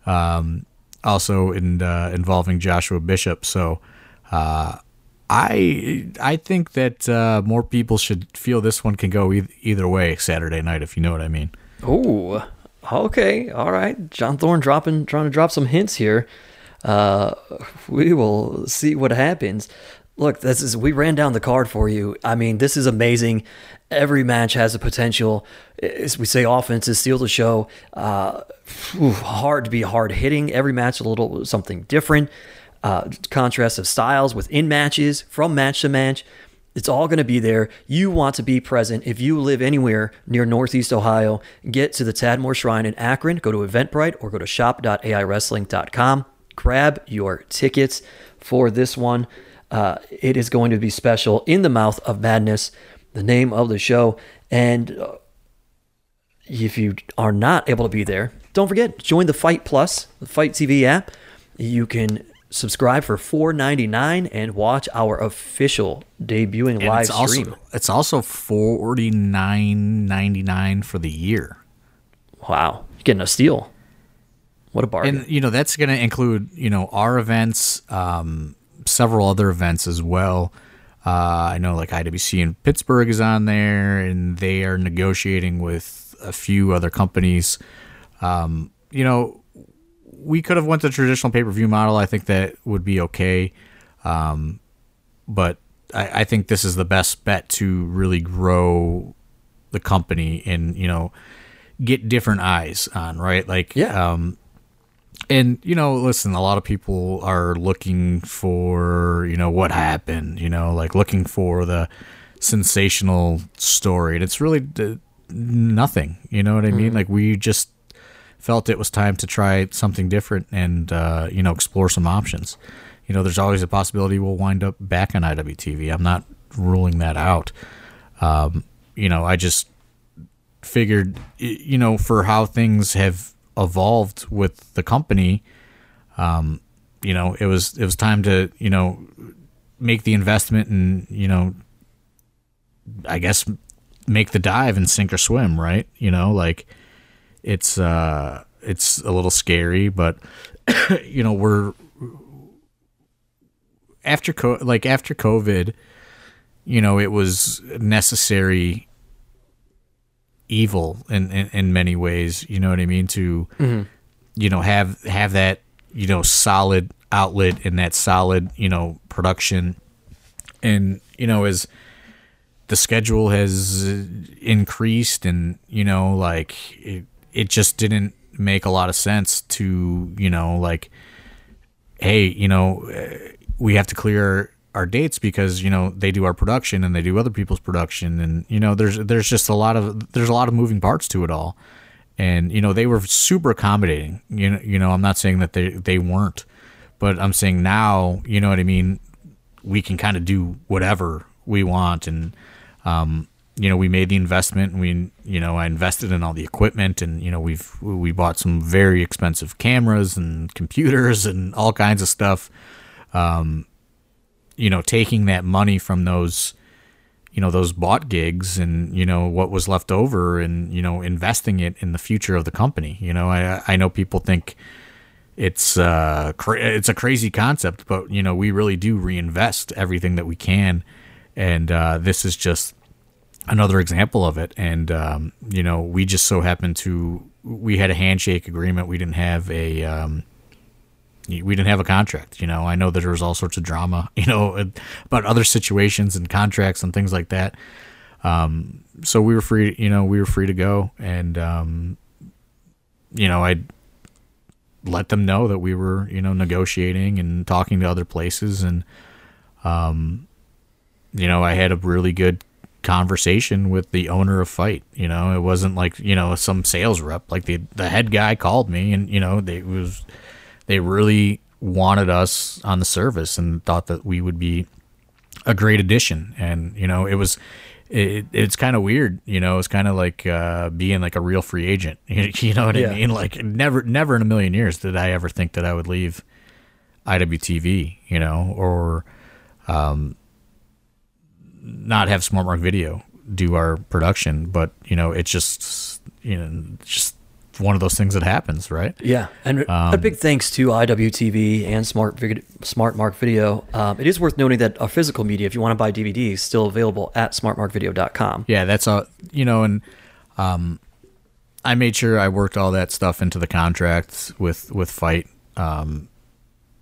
Um, also in uh, involving Joshua Bishop. So uh, I I think that uh, more people should feel this one can go e- either way Saturday night, if you know what I mean. Oh, okay, all right. John Thorne dropping, trying to drop some hints here. Uh, we will see what happens. Look, this is we ran down the card for you. I mean, this is amazing. Every match has a potential. As we say, offenses steal the show. Uh, hard to be hard hitting. Every match a little something different. Uh, contrast of styles within matches, from match to match. It's all going to be there. You want to be present. If you live anywhere near Northeast Ohio, get to the Tadmor Shrine in Akron, go to Eventbrite or go to shop.aiwrestling.com. Grab your tickets for this one. Uh, it is going to be special in the mouth of madness, the name of the show. And uh, if you are not able to be there, don't forget, join the Fite Plus, the Fite TV app. You can subscribe for $4.99 and watch our official debuting And live it's also stream. it's also forty nine ninety nine for the year. Wow, you're getting a steal. What a bargain. And you know that's going to include you know our events, um, several other events as well. Uh, I know like IWC in Pittsburgh is on there, and they are negotiating with a few other companies. Um, you know, we could have went the traditional pay per view model. I think that would be okay, um, but I, I think this is the best bet to really grow the company and you know get different eyes on right like Yeah. um and you know listen a lot of people are looking for you know what happened you know like looking for the sensational story. And it's really nothing you know what i mean? Like we just felt it was time to try something different and uh, you know explore some options. You know there's always a possibility we'll wind up back on iwtv i'm not ruling that out. Um, you know i just figured you know for how things have evolved with the company um you know it was it was time to you know make the investment and you know i guess make the dive and sink or swim right? You know like it's uh it's a little scary but you know we're after co- like after covid you know it was necessary evil in, in in many ways you know what i mean to mm-hmm. you know have have that you know solid outlet and that solid you know production. And you know as the schedule has increased and you know like it, it just didn't make a lot of sense to you know like hey you know we have to clear our dates because you know they do our production and they do other people's production. And you know there's there's just a lot of there's a lot of moving parts to it all. And you know they were super accommodating. You know you know I'm not saying that they they weren't but I'm saying now you know what I mean? We can kind of do whatever we want and um you know we made the investment and we you know I invested in all the equipment and you know we've we bought some very expensive cameras and computers and all kinds of stuff. Um you know taking that money from those you know those bought gigs and you know what was left over and you know investing it in the future of the company. You know i i know people think it's uh cra- it's a crazy concept but you know we really do reinvest everything that we can. And uh this is just another example of it. And um you know we just so happened to we had a handshake agreement. We didn't have a um we didn't have a contract. You know, I know that there was all sorts of drama, you know, about other situations and contracts and things like that. Um, so we were free, you know, we were free to go, and um, you know, I let them know that we were, you know, negotiating and talking to other places, and um, you know, I had a really good conversation with the owner of Fite. You know, it wasn't like you know some sales rep. Like the the head guy called me, and you know, they was they really wanted us on the service and thought that we would be a great addition. And you know, it was it, it's kind of weird. You know, it's kind of like uh, being like a real free agent. You know what Yeah. I mean? Like never never in a million years did I ever think that I would leave IWTV. You know, or um, not have Smart Mark Video do our production, but you know, it's just you know just one of those things that happens, right? Yeah, and a Um, big thanks to IWTV and Smart Vid- Smart Mark Video. Um, it is worth noting that our physical media, if you want to buy DVDs, still available at smartmarkvideo.com. Yeah, that's all. You know, and um, I made sure I worked all that stuff into the contract with with Fite. Um,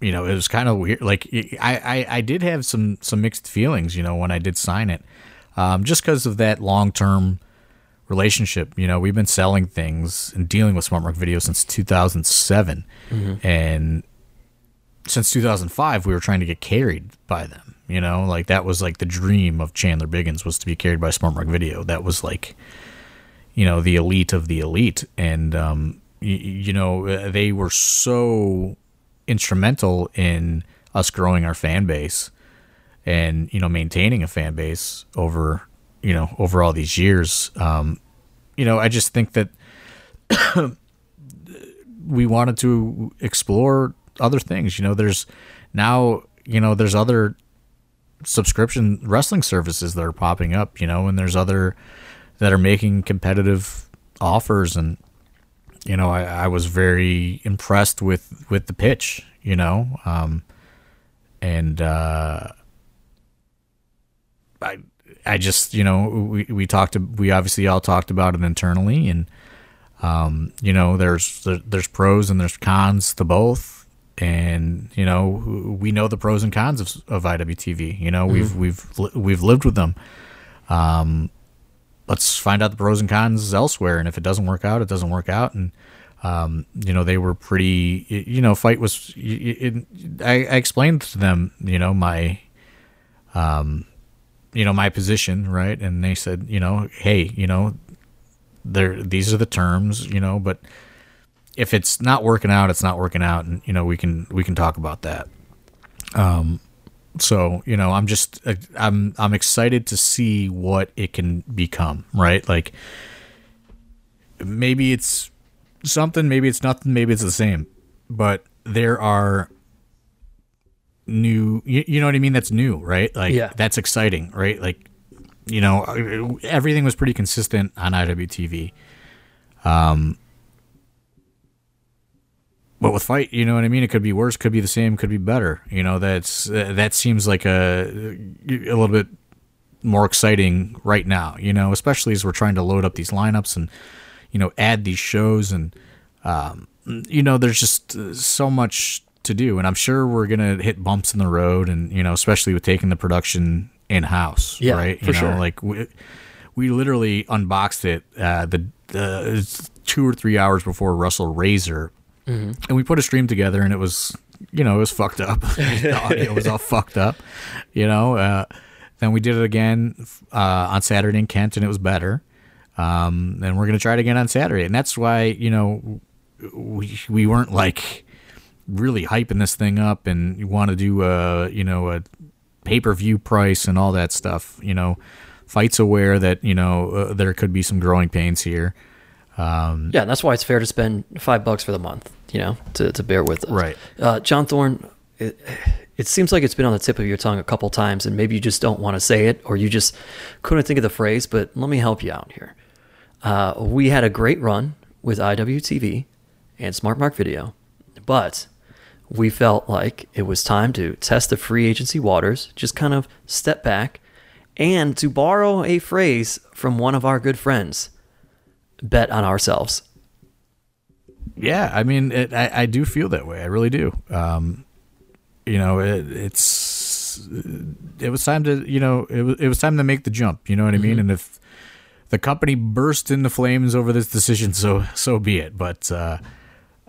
you know, it was kind of weird. Like I, I, I did have some some mixed feelings. You know, when I did sign it, um, just because of that long term relationship. You know, we've been selling things and dealing with Smart Mark Video since 2007, and since 2005 we were trying to get carried by them you know? Like that was like the dream of chandler biggins was to be carried by smart mark video. That was like you know the elite of the elite. And um you, you know uh, they were so instrumental in us growing our fan base and you know maintaining a fan base over you know over all these years um you know i just think that we wanted to explore other things. You know, there's now, you know, there's other subscription wrestling services that are popping up, you know, and there's other that are making competitive offers and you know, I, I was very impressed with with the pitch, you know. Um and uh I I just, you know, we we talked we obviously all talked about it internally and um, you know, there's there, there's pros and there's cons to both, and you know, we know the pros and cons of, of IWTV. You know, we've we've we've lived with them. Um, let's find out the pros and cons elsewhere, and if it doesn't work out, it doesn't work out. And um, you know, they were pretty. You know, Fite was. y- It, I, I explained to them, you know, my um, you know, my position, right? And they said, you know, hey, you know, there these are the terms, you know, but if it's not working out, it's not working out and you know, we can we can talk about that. Um so, you know, I'm just uh, I'm I'm excited to see what it can become, right? Like maybe it's something, maybe it's nothing, maybe it's the same. But there are new you, you know what I mean? That's new, right? Like Yeah. that's exciting, right? Like you know, everything was pretty consistent on IWTV. Um, but with Fite, you know what I mean. It could be worse, could be the same, could be better. You know, that's uh, that seems like a a little bit more exciting right now. You know, especially as we're trying to load up these lineups and you know add these shows and um, you know, there's just uh, so much to do, and I'm sure we're gonna hit bumps in the road, and you know, especially with taking the production in house, Yeah, right? for you know, sure. like we, we literally unboxed it uh, the the two or three hours before Wrestle Rager, and we put a stream together, and it was you know it was fucked up. the audio was all fucked up, you know. Uh, then we did it again uh, on Saturday in Kent, and it was better. Um, and we're gonna try it again on Saturday, and that's why you know we we weren't like really hyping this thing up and you want to do a you know a pay per view price and all that stuff. You know, Fite's aware that you know uh, there could be some growing pains here. Um, Yeah, that's why it's fair to spend five bucks for the month, you know, to, to bear with us. Right. Uh, John Thorne, it, it seems like it's been on the tip of your tongue a couple times, and maybe you just don't want to say it, or you just couldn't think of the phrase, but let me help you out here. Uh, we had a great run with IWTV and Smart Mark Video, but we felt like it was time to test the free agency waters, just kind of step back, and to borrow a phrase from one of our good friends, bet on ourselves. Yeah, I mean, it, I, I do feel that way. I really do. Um, you know, it, it's was it was time to you know it was it was time to make the jump. You know what I mean? And if the company burst into flames over this decision, so so be it. But uh,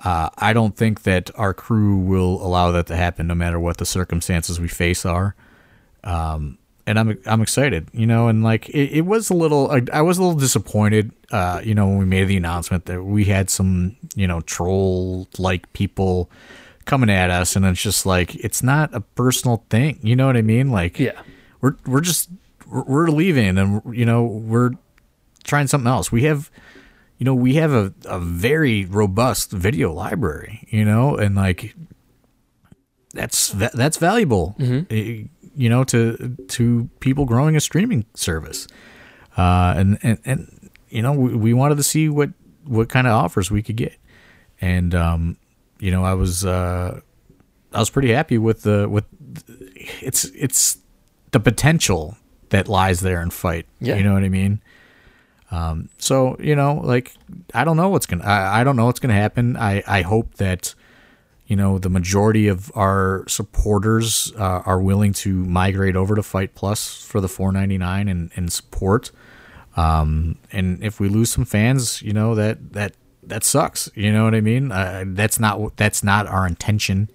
uh, I don't think that our crew will allow that to happen, no matter what the circumstances we face are. Um, and I'm I'm excited, you know, and like it, it was a little, I, I was a little disappointed, uh, you know, when we made the announcement that we had some, you know, troll like people coming at us, and it's just like it's not a personal thing, you know what I mean? Like, Yeah. we're we're just we're, we're leaving, and you know we're trying something else. We have, you know, we have a a very robust video library, you know, and like that's that's valuable, eh, you know, to to people growing a streaming service, uh, and and and you know we, we wanted to see what what kind of offers we could get, and um, you know I was uh, I was pretty happy with the with it's it's the potential that lies there in Fite. Yeah. You know what I mean? Um, so you know, like I don't know what's gonna I, I don't know what's gonna happen. I I hope that you know the majority of our supporters uh, are willing to migrate over to Fite Plus for the 4.99 and and support. Um, and if we lose some fans, you know that that that sucks. You know what I mean? Uh, that's not that's not our intention.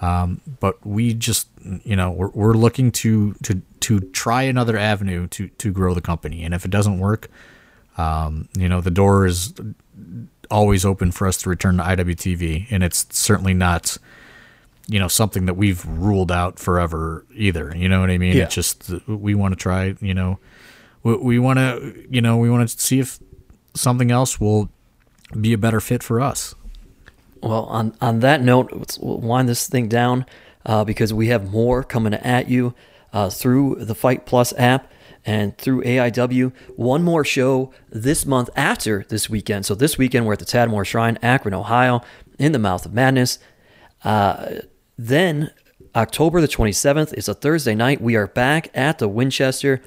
Um, but we just you know we're, we're looking to to to try another avenue to to grow the company and if it doesn't work um, you know the door is always open for us to return to IWTV and it's certainly not you know something that we've ruled out forever either. You know what I mean? Yeah. it's just we want to try you know we, we want to you know we want to see if something else will be a better fit for us. Well, on on that note, let's we'll wind this thing down uh, because we have more coming at you uh, through the Fite Plus app and through AIW. One more show this month after this weekend. So this weekend we're at the Tadmor Shrine, Akron, Ohio, in the Mouth of Madness. Uh, then October the 27th is a Thursday night. We are back at the Winchester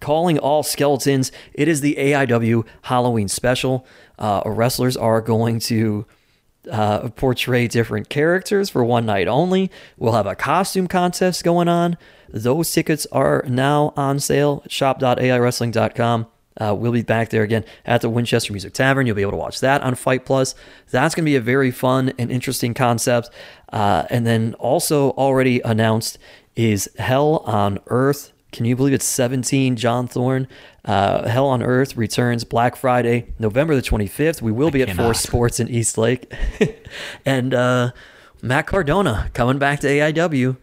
calling all skeletons. It is the AIW Halloween special. Uh, wrestlers are going to uh, portray different characters for one night only. We'll have a costume contest going on. Those tickets are now on sale. Shop.aiwrestling.com. Uh, we'll be back there again at the Winchester Music Tavern. You'll be able to watch that on Fite Plus. That's going to be a very fun and interesting concept. Uh, and then also already announced is Hell on Earth. Can you believe it's 17? John Thorne. Uh, Hell on Earth returns Black Friday, November the 25th. We will be at cannot. Force Sports in East Lake. and uh, Matt Cardona coming back to AIW.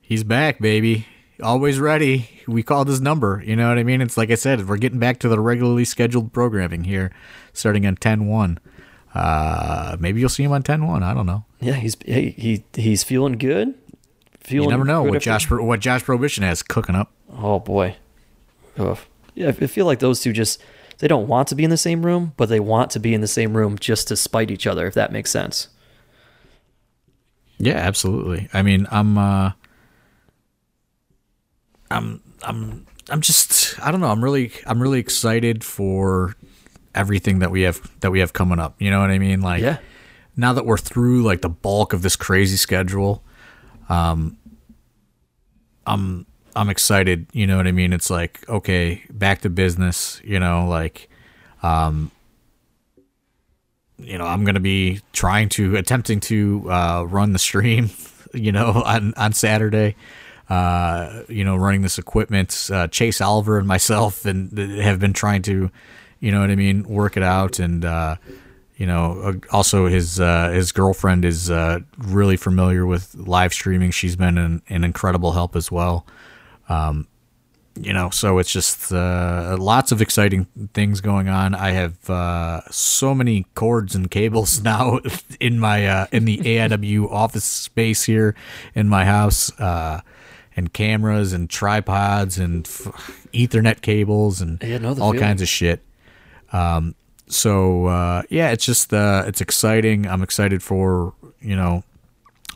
He's back, baby. Always ready. We called his number. You know what I mean? It's like I said, we're getting back to the regularly scheduled programming here, starting on 10 1. Uh, maybe you'll see him on 10 1. I don't know. Yeah, he's he, he he's feeling good. Feeling You never know what Josh what Josh Prohibition has cooking up. Oh boy. Ugh. Yeah, I feel like those two just they don't want to be in the same room, but they want to be in the same room just to spite each other, if that makes sense. Yeah, absolutely. I mean, I'm uh I'm I'm I'm just I don't know, I'm really I'm really excited for everything that we have that we have coming up. You know what I mean? Like Yeah. now that we're through like the bulk of this crazy schedule, um I'm I'm excited, you know what I mean? It's like, okay, back to business, you know, like um you know, I'm to be trying to attempting to uh, run the stream, you know, on on Saturday. Uh, you know, running this equipment. Uh, Chase Oliver and myself and have been trying to, you know what I mean, work it out. And uh, you know, uh, also his uh, his girlfriend is uh, really familiar with live streaming. She's been an, an incredible help as well you know, so it's just uh, lots of exciting things going on. I have uh, so many cords and cables now in my uh, in the AIW office space here in my house, uh, and cameras and tripods and f- Ethernet cables and Yeah, all feeling. kinds of shit. Um, so uh, yeah, it's just uh, it's exciting. I'm excited for you know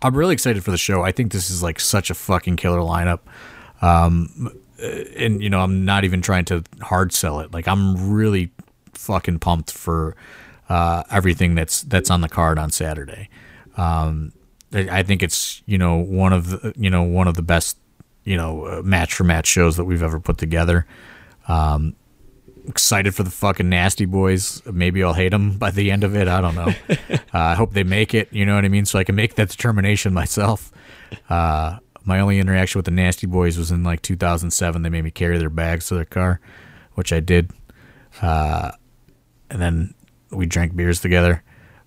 I'm really excited for the show. I think this is like such a fucking killer lineup. Um, and you know, I'm not even trying to hard sell it. Like I'm really fucking pumped for uh, everything that's that's on the card on Saturday. Um, I think it's you know one of the you know one of the best you know uh, match for match shows that we've ever put together. Um, excited for the fucking nasty boys. Maybe I'll hate them by the end of it. I don't know. uh, I hope they make it. You know what I mean? So I can make that determination myself. Uh, my only interaction with the nasty boys was in like 2007. They made me carry their bags to their car, which I did. Uh, and then we drank beers together.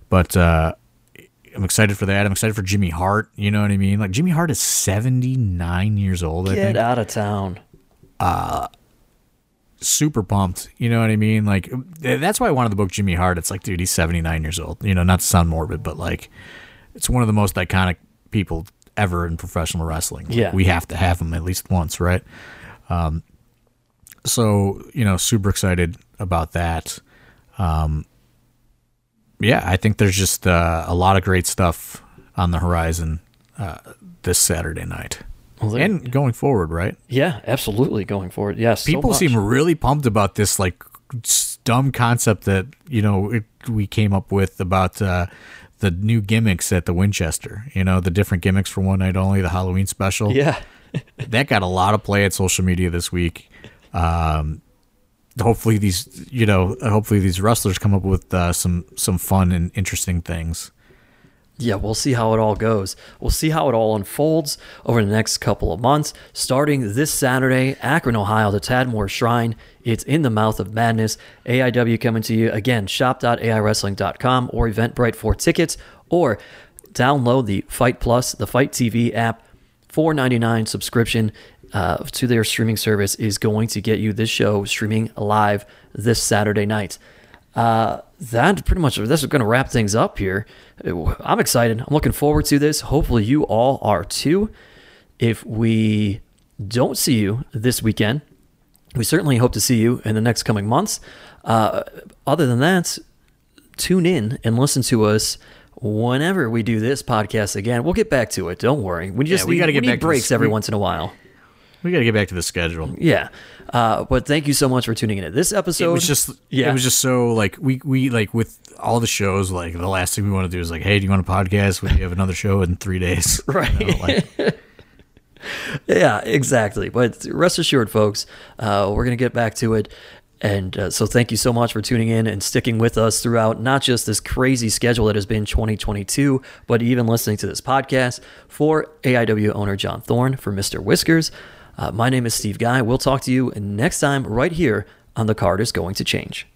But uh, I'm excited for that. I'm excited for Jimmy Hart. You know what I mean? Like Jimmy Hart is 79 years old. I Get think out of town. Super pumped. You know what I mean? Like that's why I wanted to book Jimmy Hart. It's like, dude, he's 79 years old. You know, not to sound morbid, but like it's one of the most iconic people ever in professional wrestling. Like, Yeah. we have to have him at least once, right? Um, so you know, super excited about that. Um, yeah, I think there's just uh, a lot of great stuff on the horizon uh, this Saturday night. Well, And going forward, right? yeah, absolutely. Going forward, yes. so people much. seem really pumped about this like dumb concept that you know it, we came up with about uh, the new gimmicks at the Winchester. You know, the different gimmicks for one night only, the Halloween special. Yeah. that got a lot of play at social media this week. Um, hopefully these, you know, hopefully these wrestlers come up with uh, some some fun and interesting things. Yeah, we'll see how it all goes. We'll see how it all unfolds over the next couple of months. Starting this Saturday, Akron, Ohio, the Tadmor Shrine. It's in the mouth of madness. AIW coming to you again. Shop.aiwrestling.com or Eventbrite for tickets, or download the Fite Plus, the Fite TV app. Four ninety nine subscription uh, to their streaming service is going to get you this show streaming live this Saturday night uh, that pretty much this is going to wrap things up here. I'm excited. I'm looking forward to this. Hopefully, you all are too. If we don't see you this weekend, we certainly hope to see you in the next coming months. Uh, other than that, tune in and listen to us whenever we do this podcast again. We'll get back to it. Don't worry. We just we gotta get we need back to breaks every we- once in a while. We got to get back to the schedule. Yeah. Uh, but thank you so much for tuning in to this episode. it was just yeah. it was just so like we we like with all the shows like the last thing we want to do is like hey do you want a podcast we have another show in three days Right. You know, like, Yeah, exactly. But rest assured, folks, uh, we're going to get back to it. And uh, so, thank you so much for tuning in and sticking with us throughout not just this crazy schedule that has been 2022, but even listening to this podcast. For AIW owner John Thorne, for Mr. Whiskers, uh, my name is Steve Guy. We'll talk to you next time right here on The Card is Going to Change.